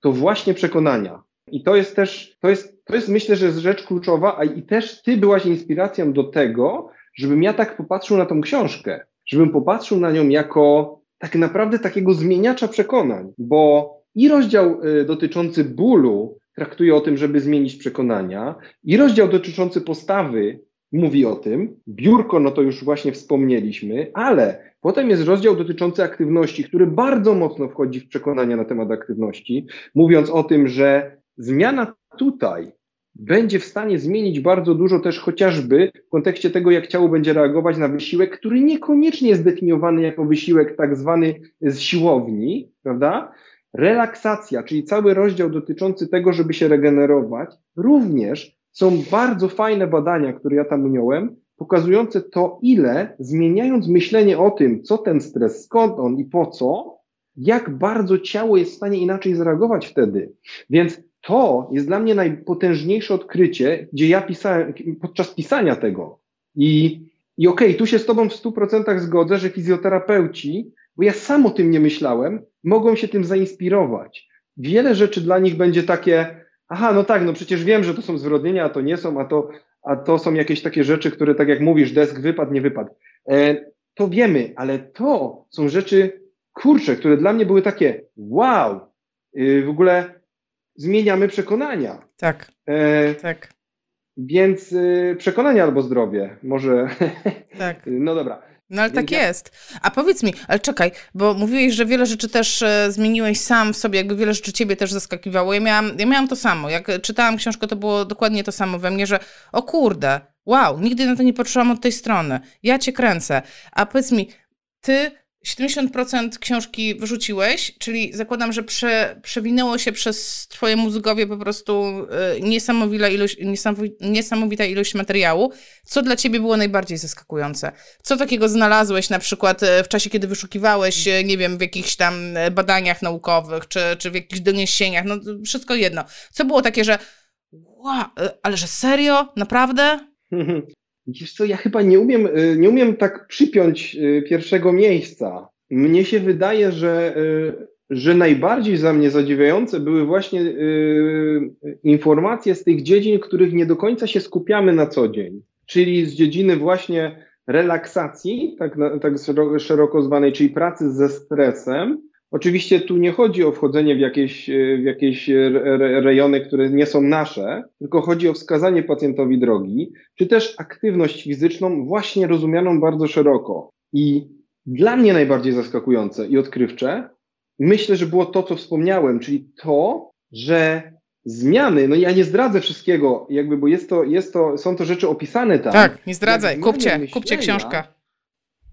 to właśnie przekonania. I to jest też, to jest, to jest myślę, że jest rzecz kluczowa, a i też ty byłaś inspiracją do tego, żebym ja tak popatrzył na tą książkę, żebym popatrzył na nią jako tak naprawdę takiego zmieniacza przekonań, bo i rozdział y, dotyczący bólu traktuje o tym, żeby zmienić przekonania, i rozdział dotyczący postawy mówi o tym. Biurko, no to już właśnie wspomnieliśmy, ale potem jest rozdział dotyczący aktywności, który bardzo mocno wchodzi w przekonania na temat aktywności, mówiąc o tym, że zmiana tutaj będzie w stanie zmienić bardzo dużo też chociażby w kontekście tego, jak ciało będzie reagować na wysiłek, który niekoniecznie jest definiowany jako wysiłek tak zwany z siłowni, prawda? Relaksacja, czyli cały rozdział dotyczący tego, żeby się regenerować, również są bardzo fajne badania, które ja tam ująłem, pokazujące to, ile zmieniając myślenie o tym, co ten stres, skąd on i po co, jak bardzo ciało jest w stanie inaczej zareagować wtedy. Więc to jest dla mnie najpotężniejsze odkrycie, gdzie ja pisałem podczas pisania tego. I, i okej, okay, tu się z Tobą w 100% zgodzę, że fizjoterapeuci, bo ja sam o tym nie myślałem, mogą się tym zainspirować. Wiele rzeczy dla nich będzie takie, aha, no tak, no przecież wiem, że to są zwyrodnienia, a to nie są, a to, a to są jakieś takie rzeczy, które, tak jak mówisz, desk wypadł, nie wypadł. E, to wiemy, ale to są rzeczy, kurcze, które dla mnie były takie, wow, y, w ogóle zmieniamy przekonania. Tak. E, tak. Więc y, przekonania albo zdrowie, może. Tak. no dobra. No ale tak jest. A powiedz mi, ale czekaj, bo mówiłeś, że wiele rzeczy też e, zmieniłeś sam w sobie, jakby wiele rzeczy ciebie też zaskakiwało. Ja miałam, ja miałam to samo. Jak czytałam książkę, to było dokładnie to samo we mnie, że o kurde, wow, nigdy na to nie patrzyłam od tej strony. Ja cię kręcę. A powiedz mi, ty 70% książki wyrzuciłeś, czyli zakładam, że prze, przewinęło się przez twoje mózgowie po prostu y, niesamowita ilość, niesamowita ilość materiału. Co dla ciebie było najbardziej zaskakujące? Co takiego znalazłeś na przykład y, w czasie, kiedy wyszukiwałeś, y, nie wiem, w jakichś tam badaniach naukowych, czy, czy w jakichś doniesieniach, no wszystko jedno. Co było takie, że wow, ale że serio? Naprawdę? Wiesz co, ja chyba nie umiem, y, nie umiem tak przypiąć y, pierwszego miejsca. Mnie się wydaje, że, y, że najbardziej za mnie zadziwiające były właśnie informacje z tych dziedzin, których nie do końca się skupiamy na co dzień. Czyli z dziedziny właśnie relaksacji, tak, tak szeroko zwanej, czyli pracy ze stresem, Oczywiście tu nie chodzi o wchodzenie w jakieś, w jakieś rejony, które nie są nasze, tylko chodzi o wskazanie pacjentowi drogi, czy też aktywność fizyczną, właśnie rozumianą bardzo szeroko. I dla mnie najbardziej zaskakujące i odkrywcze, myślę, że było to, co wspomniałem, czyli to, że zmiany, no ja nie zdradzę wszystkiego, jakby, bo jest to, jest to, są to rzeczy opisane tam. Tak, nie zdradzaj, kupcie, kupcie książkę.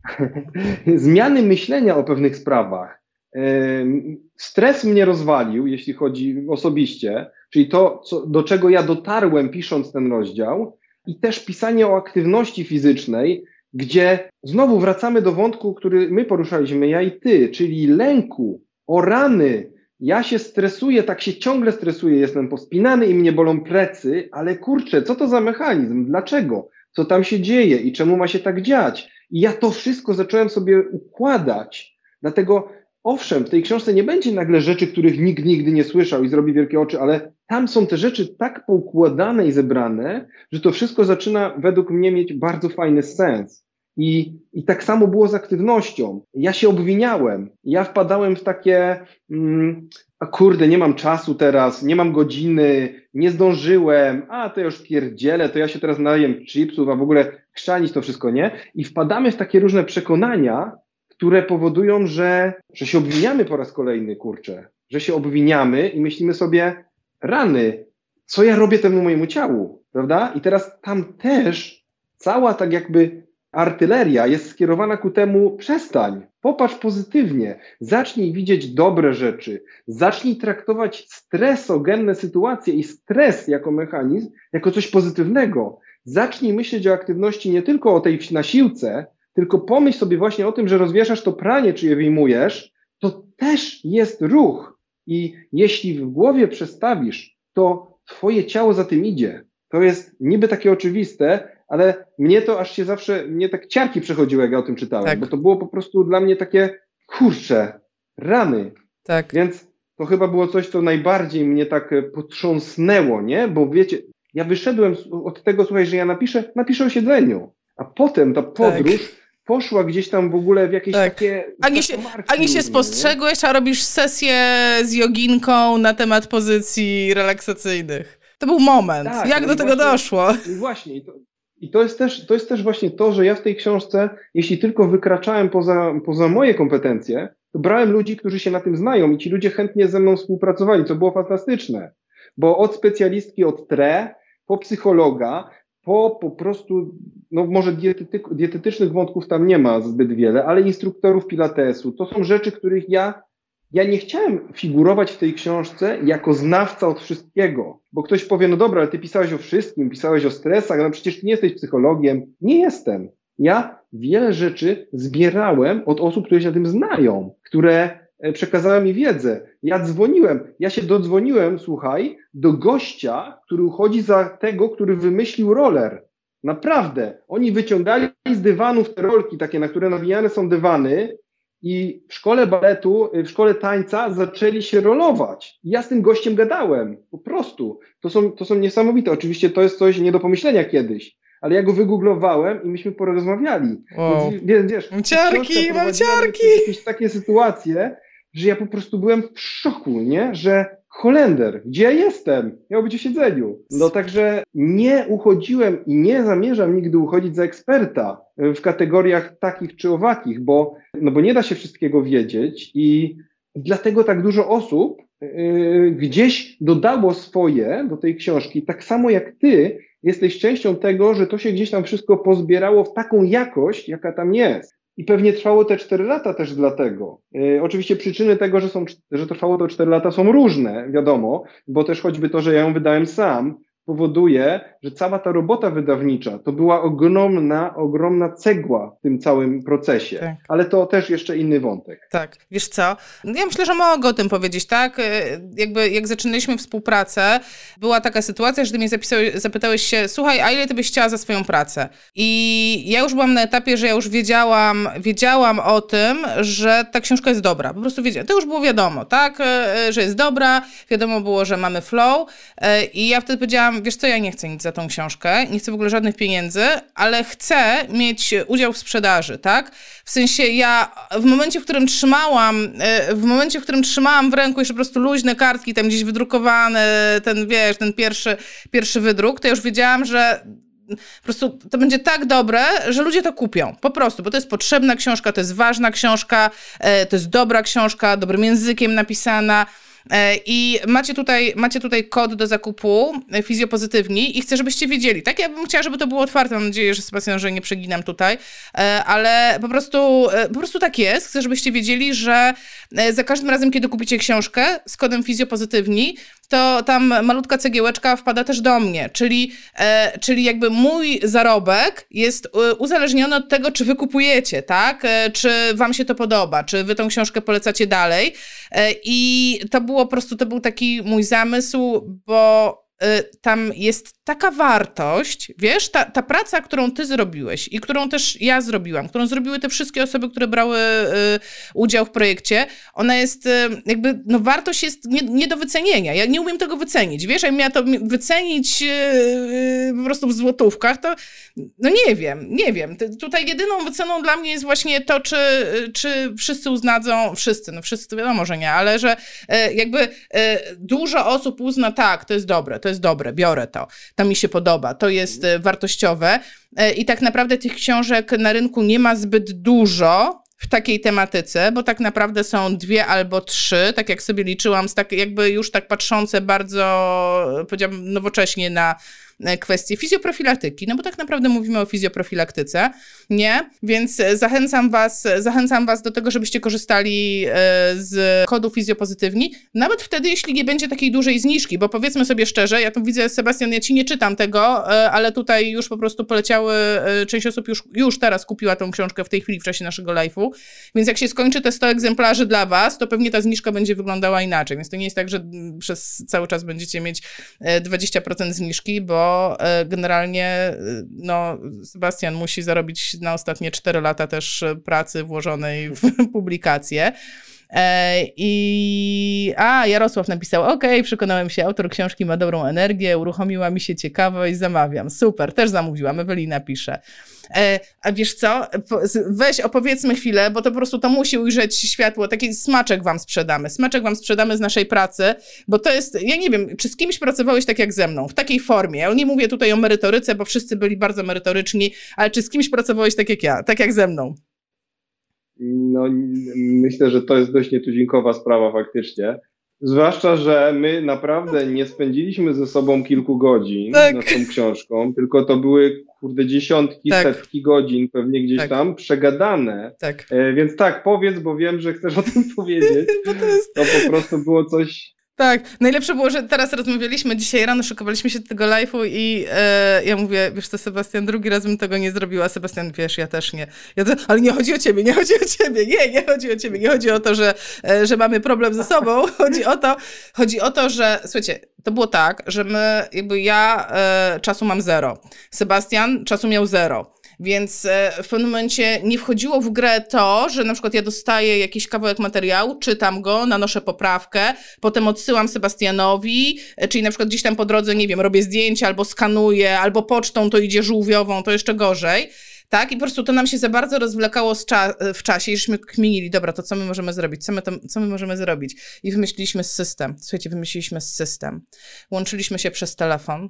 zmiany myślenia o pewnych sprawach Stres mnie rozwalił, jeśli chodzi osobiście, czyli to, co, do czego ja dotarłem pisząc ten rozdział, i też pisanie o aktywności fizycznej, gdzie znowu wracamy do wątku, który my poruszaliśmy, ja i ty, czyli lęku, o rany. Ja się stresuję, tak się ciągle stresuję, jestem pospinany i mnie bolą plecy, ale kurczę, co to za mechanizm? Dlaczego? Co tam się dzieje i czemu ma się tak dziać? I ja to wszystko zacząłem sobie układać. Dlatego owszem, w tej książce nie będzie nagle rzeczy, których nikt nigdy nie słyszał i zrobi wielkie oczy, ale tam są te rzeczy tak poukładane i zebrane, że to wszystko zaczyna według mnie mieć bardzo fajny sens. I, I tak samo było z aktywnością. Ja się obwiniałem. Ja wpadałem w takie, mm, a kurde, nie mam czasu teraz, nie mam godziny, nie zdążyłem, a to już pierdzielę, to ja się teraz najem chipsów, a w ogóle chrzanić to wszystko, nie? I wpadamy w takie różne przekonania, które powodują, że, że się obwiniamy po raz kolejny, kurczę, że się obwiniamy i myślimy sobie, rany, co ja robię temu mojemu ciału, prawda? I teraz tam też cała tak jakby artyleria jest skierowana ku temu, przestań, popatrz pozytywnie, zacznij widzieć dobre rzeczy, zacznij traktować stresogenne sytuacje i stres jako mechanizm, jako coś pozytywnego. Zacznij myśleć o aktywności nie tylko o tej na siłce, tylko pomyśl sobie właśnie o tym, że rozwieszasz to pranie, czy je wyjmujesz, to też jest ruch. I jeśli w głowie przestawisz, to twoje ciało za tym idzie. To jest niby takie oczywiste, ale mnie to aż się zawsze, mnie tak ciarki przechodziły, jak ja o tym czytałem, tak. bo to było po prostu dla mnie takie, kurcze, rany. Tak. Więc to chyba było coś, co najbardziej mnie tak potrząsnęło, nie? Bo wiecie, ja wyszedłem od tego, słuchaj, że ja napiszę, napiszę o siedzeniu, a potem ta podróż tak poszła gdzieś tam w ogóle w jakieś tak. takie. Ani się, ani się spostrzegłeś, a robisz sesję z joginką na temat pozycji relaksacyjnych. To był moment. Tak, Jak do tego właśnie, doszło? I właśnie. I to, i to jest, też, to jest też właśnie to, że ja w tej książce, jeśli tylko wykraczałem poza, poza moje kompetencje, to brałem ludzi, którzy się na tym znają i ci ludzie chętnie ze mną współpracowali, co było fantastyczne. Bo od specjalistki od TRE, po psychologa, po po prostu, no może dietety, dietetycznych wątków tam nie ma zbyt wiele, ale instruktorów pilatesu. To są rzeczy, których ja, ja nie chciałem figurować w tej książce jako znawca od wszystkiego, bo ktoś powie, no dobra, ale ty pisałeś o wszystkim, pisałeś o stresach, no przecież ty nie jesteś psychologiem. Nie jestem. Ja wiele rzeczy zbierałem od osób, które się na tym znają, które przekazała mi wiedzę. Ja dzwoniłem, ja się dodzwoniłem, słuchaj, do gościa, który uchodzi za tego, który wymyślił roller. Naprawdę. Oni wyciągali z dywanów te rolki takie, na które nawijane są dywany i w szkole baletu, w szkole tańca zaczęli się rolować. Ja z tym gościem gadałem. Po prostu. To są, to są niesamowite. Oczywiście to jest coś nie do pomyślenia kiedyś ale ja go wygooglowałem i myśmy porozmawiali. Wow. Więc, wiesz, ciarki, mam ciarki! Jakieś takie sytuacje, że ja po prostu byłem w szoku, nie? Że Holender, gdzie ja jestem? Miał być o siedzeniu. No także nie uchodziłem i nie zamierzam nigdy uchodzić za eksperta w kategoriach takich czy owakich, bo, no bo nie da się wszystkiego wiedzieć i dlatego tak dużo osób yy, gdzieś dodało swoje do tej książki, tak samo jak ty jesteś częścią tego, że to się gdzieś tam wszystko pozbierało w taką jakość, jaka tam jest. I pewnie trwało te 4 lata też dlatego. Yy, oczywiście przyczyny tego, że, są, że trwało to 4 lata są różne, wiadomo, bo też choćby to, że ja ją wydałem sam, powoduje, że cała ta robota wydawnicza to była ogromna, ogromna cegła w tym całym procesie. Tak. Ale to też jeszcze inny wątek. Tak, wiesz co? Ja myślę, że mogę o tym powiedzieć, tak? E, jakby jak zaczynaliśmy współpracę, była taka sytuacja, że ty mnie zapytałeś się, słuchaj, a ile ty byś chciała za swoją pracę? I ja już byłam na etapie, że ja już wiedziałam, wiedziałam o tym, że ta książka jest dobra. Po prostu wiedziałam. To już było wiadomo, tak? E, że jest dobra, wiadomo było, że mamy flow e, i ja wtedy powiedziałam, wiesz co, ja nie chcę nic za tą książkę, nie chcę w ogóle żadnych pieniędzy, ale chcę mieć udział w sprzedaży, tak? W sensie ja w momencie, w którym trzymałam, e, w momencie, w którym trzymałam w ręku jeszcze po prostu luźne kartki, tam gdzieś wydrukowane, ten wiesz, ten pierwszy, pierwszy wydruk, to ja już wiedziałam, że po prostu to będzie tak dobre, że ludzie to kupią. Po prostu, bo to jest potrzebna książka, to jest ważna książka, e, to jest dobra książka, dobrym językiem napisana. I macie tutaj, macie tutaj kod do zakupu fizjopozytywni i chcę, żebyście wiedzieli. Tak, ja bym chciała, żeby to było otwarte. Mam nadzieję, że Sebastian, że nie przeginam tutaj, ale po prostu, po prostu tak jest. Chcę, żebyście wiedzieli, że za każdym razem, kiedy kupicie książkę z kodem fizjopozytywni, to tam malutka cegiełeczka wpada też do mnie, czyli, e, czyli jakby mój zarobek jest e, uzależniony od tego, czy wy kupujecie, tak? E, czy wam się to podoba, czy wy tą książkę polecacie dalej. E, I to było po prostu, to był taki mój zamysł, bo tam jest taka wartość, wiesz, ta, ta praca, którą ty zrobiłeś i którą też ja zrobiłam, którą zrobiły te wszystkie osoby, które brały y, udział w projekcie, ona jest y, jakby, no wartość jest nie, nie, do wycenienia. Ja nie umiem tego wycenić, wiesz, jakbym miała to wycenić y, po prostu w złotówkach, to no nie wiem, nie wiem. Tutaj jedyną wyceną dla mnie jest właśnie to, czy, czy wszyscy uznadzą, wszyscy, no wszyscy wiadomo, że nie, ale że jakby dużo osób uzna, tak, to jest dobre, to jest dobre, biorę to to mi się podoba, to jest e, wartościowe. E, I tak naprawdę tych książek na rynku nie ma zbyt dużo w takiej tematyce, bo tak naprawdę są dwie albo trzy, tak jak sobie liczyłam, tak jakby już tak patrzące bardzo, e, powiedziałabym, nowocześnie na kwestie fizjoprofilaktyki, no bo tak naprawdę mówimy o fizjoprofilaktyce, nie? Więc e, zachęcam was, zachęcam was do tego, żebyście korzystali e, z kodu fizjopozytywni, nawet wtedy, jeśli nie będzie takiej dużej zniżki, bo powiedzmy sobie szczerze, ja tu widzę, Sebastian, ja ci nie czytam tego, ale tutaj już po prostu poleciały, część osób już, już teraz kupiła tą książkę w tej chwili w czasie naszego live'u, więc jak się skończy te 100 egzemplarzy dla was, to pewnie ta zniżka będzie wyglądała inaczej, więc to nie jest tak, że przez cały czas będziecie mieć 20% zniżki, bo E, generalnie e, no, Sebastian musi zarobić na ostatnie 4 lata też pracy włożonej w publikację. E, I a, Jarosław napisał: OK, przekonałem się, autor książki ma dobrą energię, uruchomiła mi się ciekawość, zamawiam. Super, też zamówiłam. Ewelina pisze. E, a wiesz co? Weź opowiedzmy chwilę, bo to po prostu to musi ujrzeć światło. Taki smaczek wam sprzedamy. Smaczek wam sprzedamy z naszej pracy, bo to jest, ja nie wiem, czy z kimś pracowałeś tak jak ze mną, w takiej formie. Nie mówię tutaj o merytoryce, bo wszyscy byli bardzo merytoryczni, ale czy z kimś pracowałeś tak jak ja, tak jak ze mną? No, myślę, że to jest dość nietuzinkowa sprawa faktycznie. Zwłaszcza, że my naprawdę nie spędziliśmy ze sobą kilku godzin tak. nad tą książką, tylko to były kurde dziesiątki, tak. setki godzin pewnie gdzieś tak. tam przegadane. Tak. E, więc tak, powiedz, bo wiem, że chcesz o tym powiedzieć. to, jest... to po prostu było coś tak, najlepsze było, że teraz rozmawialiśmy, dzisiaj rano szykowaliśmy się do tego live'u i e, ja mówię, wiesz co Sebastian, drugi raz bym tego nie zrobiła. Sebastian, wiesz, ja też nie. Ja to, ale nie chodzi o ciebie, nie chodzi o ciebie, nie, nie chodzi o ciebie, nie chodzi o to, że, e, że mamy problem ze sobą, chodzi o to, chodzi o to, że, słuchajcie, to było tak, że my, jakby ja e, czasu mam zero, Sebastian czasu miał zero. Więc e, w pewnym momencie nie wchodziło w grę to, że na przykład ja dostaję jakiś kawałek materiału, czytam go, nanoszę poprawkę, potem odsyłam Sebastianowi, e, czyli na przykład gdzieś tam po drodze, nie wiem, robię zdjęcia albo skanuję, albo pocztą to idzie żółwiową, to jeszcze gorzej. Tak? I po prostu to nam się za bardzo rozwlekało cza w czasie i żeśmy kminili, dobra, to co my możemy zrobić? Co my, to, co my możemy zrobić? I wymyśliliśmy system. Słuchajcie, wymyśliliśmy system. Łączyliśmy się przez telefon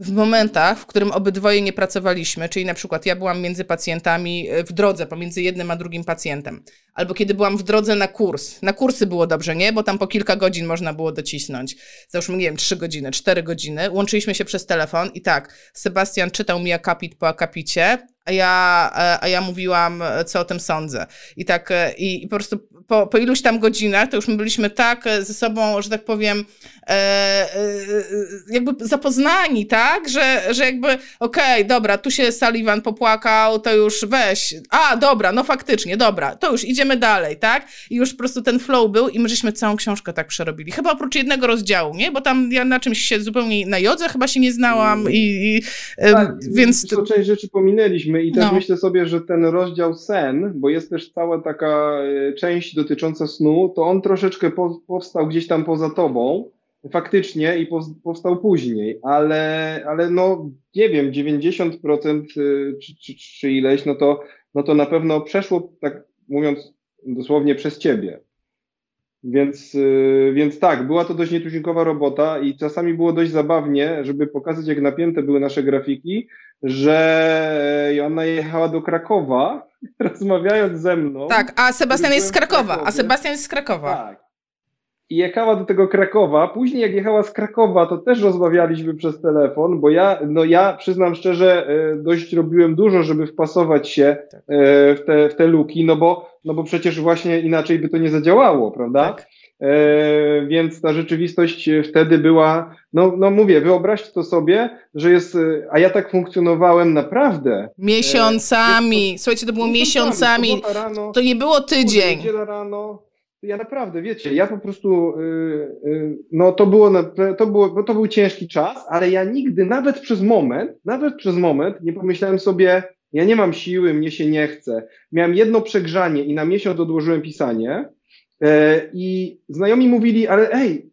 w momentach, w którym obydwoje nie pracowaliśmy, czyli na przykład ja byłam między pacjentami e, w drodze pomiędzy jednym a drugim pacjentem, albo kiedy byłam w drodze na kurs. Na kursy było dobrze, nie? Bo tam po kilka godzin można było docisnąć. Załóżmy, nie wiem, trzy godziny, cztery godziny. Łączyliśmy się przez telefon i tak, Sebastian czytał mi akapit po akapicie, a ja, e, a ja mówiłam, e, co o tym sądzę. I tak, e, i, i po prostu po, po iluś tam godzinach, to już my byliśmy tak ze sobą, że tak powiem, e, e, jakby zapoznani, tak, że, że jakby, okej, okay, dobra, tu się Sullivan popłakał, to już weź, a, dobra, no faktycznie, dobra, to już idziemy dalej, tak, i już po prostu ten flow był i my żeśmy całą książkę tak przerobili, chyba oprócz jednego rozdziału, nie, bo tam ja na czymś się zupełnie, na jodze chyba się nie znałam i, i tak, więc... To część rzeczy pominęliśmy, i też no. myślę sobie, że ten rozdział sen, bo jest też cała taka e, część dotycząca snu, to on troszeczkę po, powstał gdzieś tam poza tobą, faktycznie i powstał później, ale, ale no nie wiem, 90% e, czy, czy, czy ileś, no to, no to na pewno przeszło, tak mówiąc dosłownie, przez ciebie. Więc, y, więc tak, była to dość nietuzinkowa robota i czasami było dość zabawnie, żeby pokazać, jak napięte były nasze grafiki, że ona jechała do Krakowa, rozmawiając ze mną. Tak, a Sebastian jest z Krakowa, a Sebastian jest z Krakowa. Tak. i jechała do tego Krakowa. Później jak jechała z Krakowa, to też rozmawialiśmy przez telefon, bo ja, no ja przyznam szczerze, e, dość robiłem dużo, żeby wpasować się tak. e, w te, w te luki, no bo, no bo przecież właśnie inaczej by to nie zadziałało, prawda? Tak. E, więc ta rzeczywistość wtedy była, no, no mówię, wyobraźcie to sobie, że jest, a ja tak funkcjonowałem naprawdę. Miesiącami, słuchajcie, to było miesiącami, miesiącami. Rano, to nie było tydzień. Niedziela rano, ja naprawdę, wiecie, ja po prostu, no to było, to było, to był ciężki czas, ale ja nigdy, nawet przez moment, nawet przez moment nie pomyślałem sobie, ja nie mam siły, mnie się nie chce. Miałem jedno przegrzanie i na miesiąc odłożyłem pisanie i znajomi mówili, ale ej,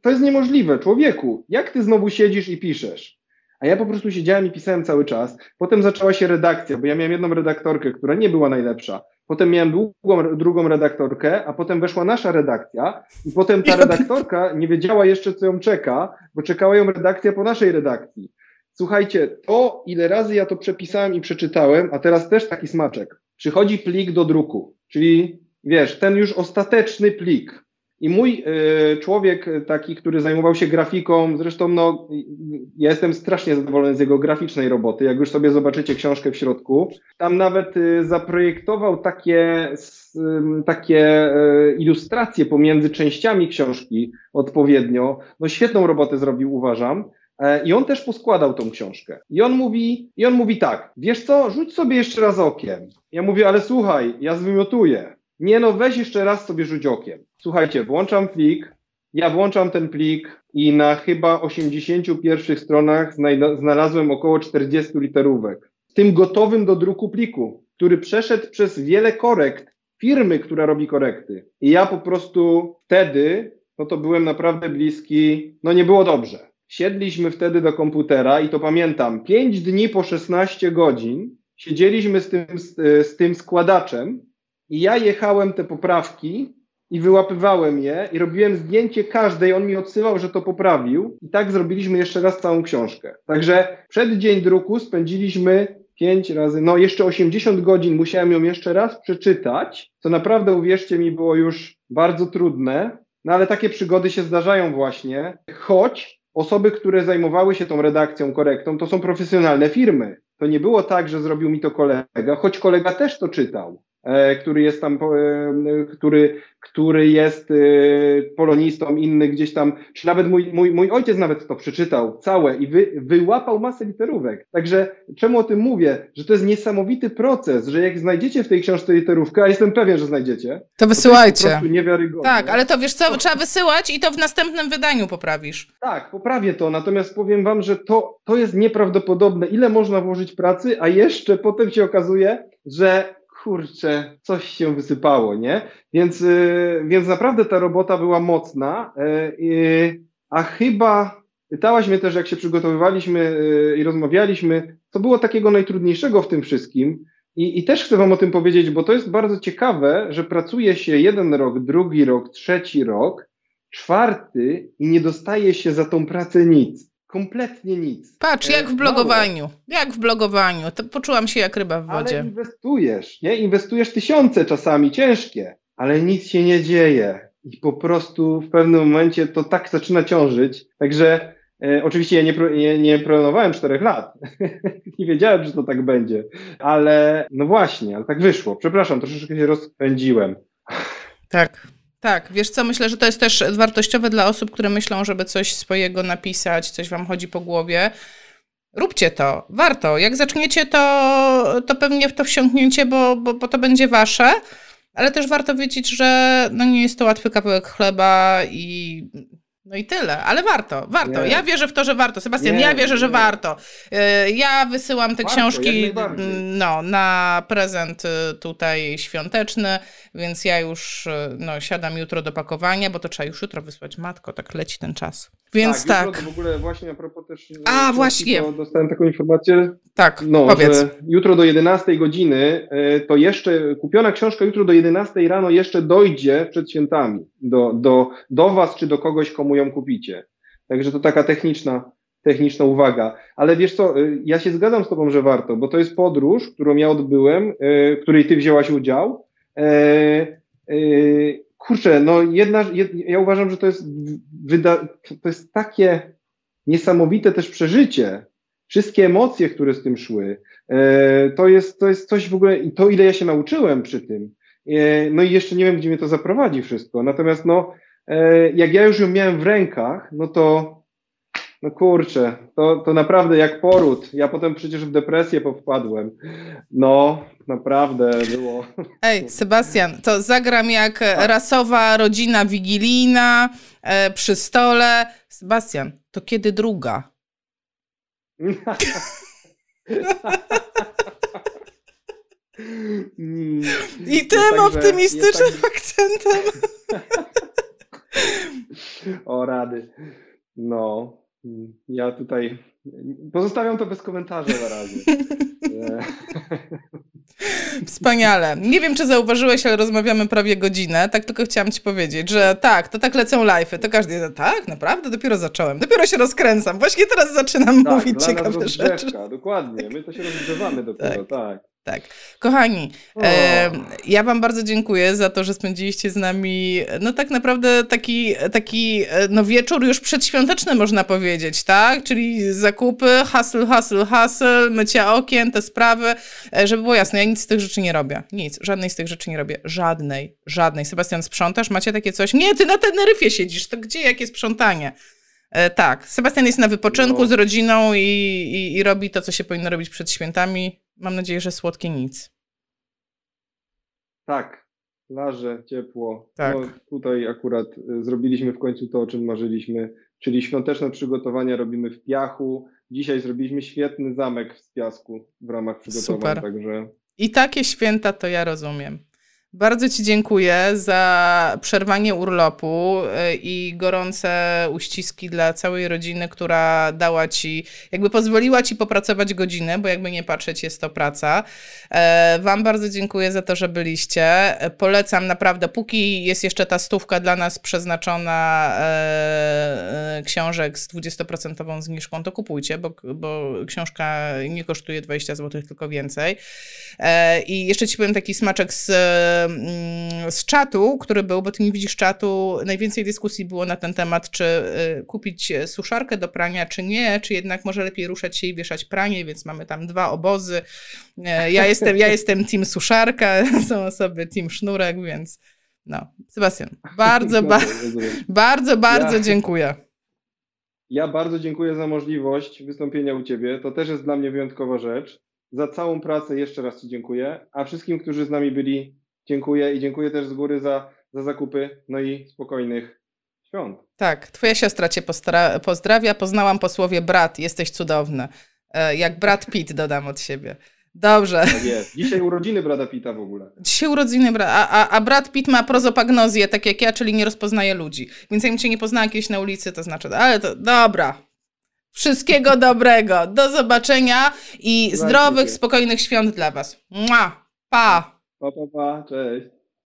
to jest niemożliwe, człowieku, jak ty znowu siedzisz i piszesz? A ja po prostu siedziałem i pisałem cały czas. Potem zaczęła się redakcja, bo ja miałem jedną redaktorkę, która nie była najlepsza. Potem miałem długą, drugą redaktorkę, a potem weszła nasza redakcja i potem ta redaktorka nie wiedziała jeszcze, co ją czeka, bo czekała ją redakcja po naszej redakcji. Słuchajcie, to ile razy ja to przepisałem i przeczytałem, a teraz też taki smaczek. Przychodzi plik do druku, czyli wiesz, ten już ostateczny plik. I mój y, człowiek taki, który zajmował się grafiką, zresztą no, ja jestem strasznie zadowolony z jego graficznej roboty. Jak już sobie zobaczycie książkę w środku, tam nawet y, zaprojektował takie, y, takie ilustracje pomiędzy częściami książki odpowiednio. No świetną robotę zrobił, uważam. E, I on też poskładał tą książkę. I on mówi, i on mówi tak, wiesz co, rzuć sobie jeszcze raz okiem. Ja mówię, ale słuchaj, ja zwymiotuję. Nie no, weź jeszcze raz sobie rzuć okiem. Słuchajcie, włączam plik, ja włączam ten plik i na chyba 81 stronach znalazłem około 40 literówek. W tym gotowym do druku pliku, który przeszedł przez wiele korekt firmy, która robi korekty. I ja po prostu wtedy, no to byłem naprawdę bliski, no nie było dobrze. Siedliśmy wtedy do komputera i to pamiętam, 5 dni po 16 godzin siedzieliśmy z tym, z, z tym składaczem i ja jechałem te poprawki i wyłapywałem je i robiłem zdjęcie każdej, on mi odsyłał, że to poprawił i tak zrobiliśmy jeszcze raz całą książkę. Także przed dzień druku spędziliśmy pięć razy, no jeszcze 80 godzin musiałem ją jeszcze raz przeczytać, co naprawdę uwierzcie mi było już bardzo trudne, no ale takie przygody się zdarzają właśnie, choć osoby, które zajmowały się tą redakcją, korektą, to są profesjonalne firmy. To nie było tak, że zrobił mi to kolega, choć kolega też to czytał. E, który jest tam, e, który, który jest e, polonistą, inny gdzieś tam, czy nawet mój, mój, mój ojciec nawet to przeczytał całe i wy, wyłapał masę literówek. Także czemu o tym mówię? Że to jest niesamowity proces, że jak znajdziecie w tej książce literówkę, a jestem pewien, że znajdziecie, to wysyłajcie. To jest po niewiarygodne. Tak, ale to wiesz co, trzeba wysyłać i to w następnym wydaniu poprawisz. Tak, poprawię to, natomiast powiem wam, że to, to jest nieprawdopodobne, ile można włożyć pracy, a jeszcze potem się okazuje, że kurczę, coś się wysypało, nie? Więc, y, więc naprawdę ta robota była mocna, y, a chyba pytałaś mnie też, jak się przygotowywaliśmy y, i rozmawialiśmy, co było takiego najtrudniejszego w tym wszystkim. I, I też chcę Wam o tym powiedzieć, bo to jest bardzo ciekawe, że pracuje się jeden rok, drugi rok, trzeci rok, czwarty i nie dostaje się za tą pracę nic. Kompletnie nic. Patrz, jak w e, blogowaniu. Mało. Jak w blogowaniu. To poczułam się jak ryba w wodzie. Ale inwestujesz, nie? Inwestujesz tysiące czasami, ciężkie, ale nic się nie dzieje. I po prostu w pewnym momencie to tak zaczyna ciążyć. Także e, oczywiście ja nie, nie, nie planowałem czterech lat. nie wiedziałem, że to tak będzie. Ale no właśnie, ale tak wyszło. Przepraszam, troszeczkę się rozpędziłem. Tak. Tak, wiesz co, myślę, że to jest też wartościowe dla osób, które myślą, żeby coś swojego napisać, coś wam chodzi po głowie. Róbcie to, warto. Jak zaczniecie, to, to pewnie w to wsiąknięcie, bo, bo, bo to będzie wasze, ale też warto wiedzieć, że no nie jest to łatwy kawałek chleba i no i tyle, ale warto, warto. Nie. Ja wierzę w to, że warto. Sebastian, nie, ja wierzę, że nie. warto. Y, ja wysyłam te warto, książki no, na prezent y, tutaj świąteczny, więc ja już y, no, siadam jutro do pakowania, bo to trzeba już jutro wysłać. Matko, tak leci ten czas. Więc tak. tak. W ogóle właśnie a propos też... A, właśnie. Dostałem taką informację. Tak, no, powiedz. jutro do 11 godziny to jeszcze, kupiona książka jutro do 11 rano jeszcze dojdzie przed świętami do, do, do was czy do kogoś, komu ją kupicie. Także to taka techniczna, techniczna uwaga. Ale wiesz co, y, ja się zgadzam z Tobą, że warto, bo to jest podróż, którą ja odbyłem, y, w której Ty wzięłaś udział. Kurczę, no jedna, jed, ja uważam, że to jest, wyda, to jest takie niesamowite też przeżycie. Wszystkie emocje, które z tym szły, e, to jest, to jest coś w ogóle, to ile ja się nauczyłem przy tym. E, no i jeszcze nie wiem, gdzie mnie to zaprowadzi wszystko. Natomiast no, e, jak ja już ją miałem w rękach, no to no kurczę, to, to naprawdę jak poród. Ja potem przecież w depresję powpadłem. No, naprawdę było. Ej, Sebastian, to zagram jak tak. rasowa rodzina wigilijna e, przy stole. Sebastian, to kiedy druga? I tym optymistycznym tak... akcentem. o rady. No. Ja tutaj pozostawiam to bez komentarza na razie. Wspaniale. Nie wiem, czy zauważyłeś, ale rozmawiamy prawie godzinę. Tak tylko chciałam ci powiedzieć, że tak, to tak lecą live'y. To każdy, tak, naprawdę, dopiero zacząłem. Dopiero się rozkręcam. Właśnie teraz zaczynam tak, mówić ciekawe rzeczy. Dokładnie, my to się rozgrzewamy dopiero, tak. tak. Tak. Kochani, e, ja Wam bardzo dziękuję za to, że spędziliście z nami, no tak naprawdę taki, taki e, no wieczór już przedświąteczny można powiedzieć, tak? Czyli zakupy, hustle, hustle, hustle, mycie okien, te sprawy. E, żeby było jasne, ja nic z tych rzeczy nie robię. Nic, żadnej z tych rzeczy nie robię. Żadnej, żadnej. Sebastian, sprzątasz? Macie takie coś? Nie, ty na Teneryfie siedzisz, to gdzie, jakie sprzątanie? E, tak, Sebastian jest na wypoczynku no. z rodziną i, i, i robi to, co się powinno robić przed świętami Mam nadzieję, że słodkie nic. Tak, larze, ciepło. Tak. No, tutaj akurat y, zrobiliśmy w końcu to, o czym marzyliśmy, czyli świąteczne przygotowania robimy w piachu. Dzisiaj zrobiliśmy świetny zamek z piasku w ramach przygotowań, Super. także... I takie święta to ja rozumiem. Bardzo Ci dziękuję za przerwanie urlopu y, i gorące uściski dla całej rodziny, która dała Ci, jakby pozwoliła Ci popracować godzinę, bo jakby nie patrzeć, jest to praca. E, wam bardzo dziękuję za to, że byliście. Polecam naprawdę, póki jest jeszcze ta stówka dla nas przeznaczona e, e, książek z 20% zniżką, to kupujcie, bo, bo książka nie kosztuje 20 zł, tylko więcej. I jeszcze Ci powiem taki smaczek z z czatu, który był, bo ty nie widzisz czatu, najwięcej dyskusji było na ten temat, czy y, kupić suszarkę do prania, czy nie, czy jednak może lepiej ruszać się i wieszać pranie, więc mamy tam dwa obozy. E, ja jestem, ja jestem team suszarka, są osoby team sznurek, więc no. Sebastian, bardzo, ba bardzo, bardzo ja, dziękuję. Ja bardzo dziękuję za możliwość wystąpienia u Ciebie. To też jest dla mnie wyjątkowa rzecz. Za całą pracę jeszcze raz Ci dziękuję, a wszystkim, którzy z nami byli, dziękuję i dziękuję też z góry za, za zakupy, no i spokojnych świąt. Tak, twoja siostra cię pozdrawia. Poznałam po słowie brat, jesteś cudowny. E, jak brat Pitt dodam od siebie. Dobrze. Tak jest. Dzisiaj urodziny brata Pitta w ogóle. Dzisiaj urodziny, bra a, a, a brat Pitt ma prozopagnozję, tak jak ja, czyli nie rozpoznaje ludzi. Więc jakbym cię nie poznała kiedyś na ulicy, to znaczy, ale to dobra. Wszystkiego dobrego. Do zobaczenia i zdrowych, spokojnych świąt dla was. Mua. Pa! Pa, pa, pa. Cześć.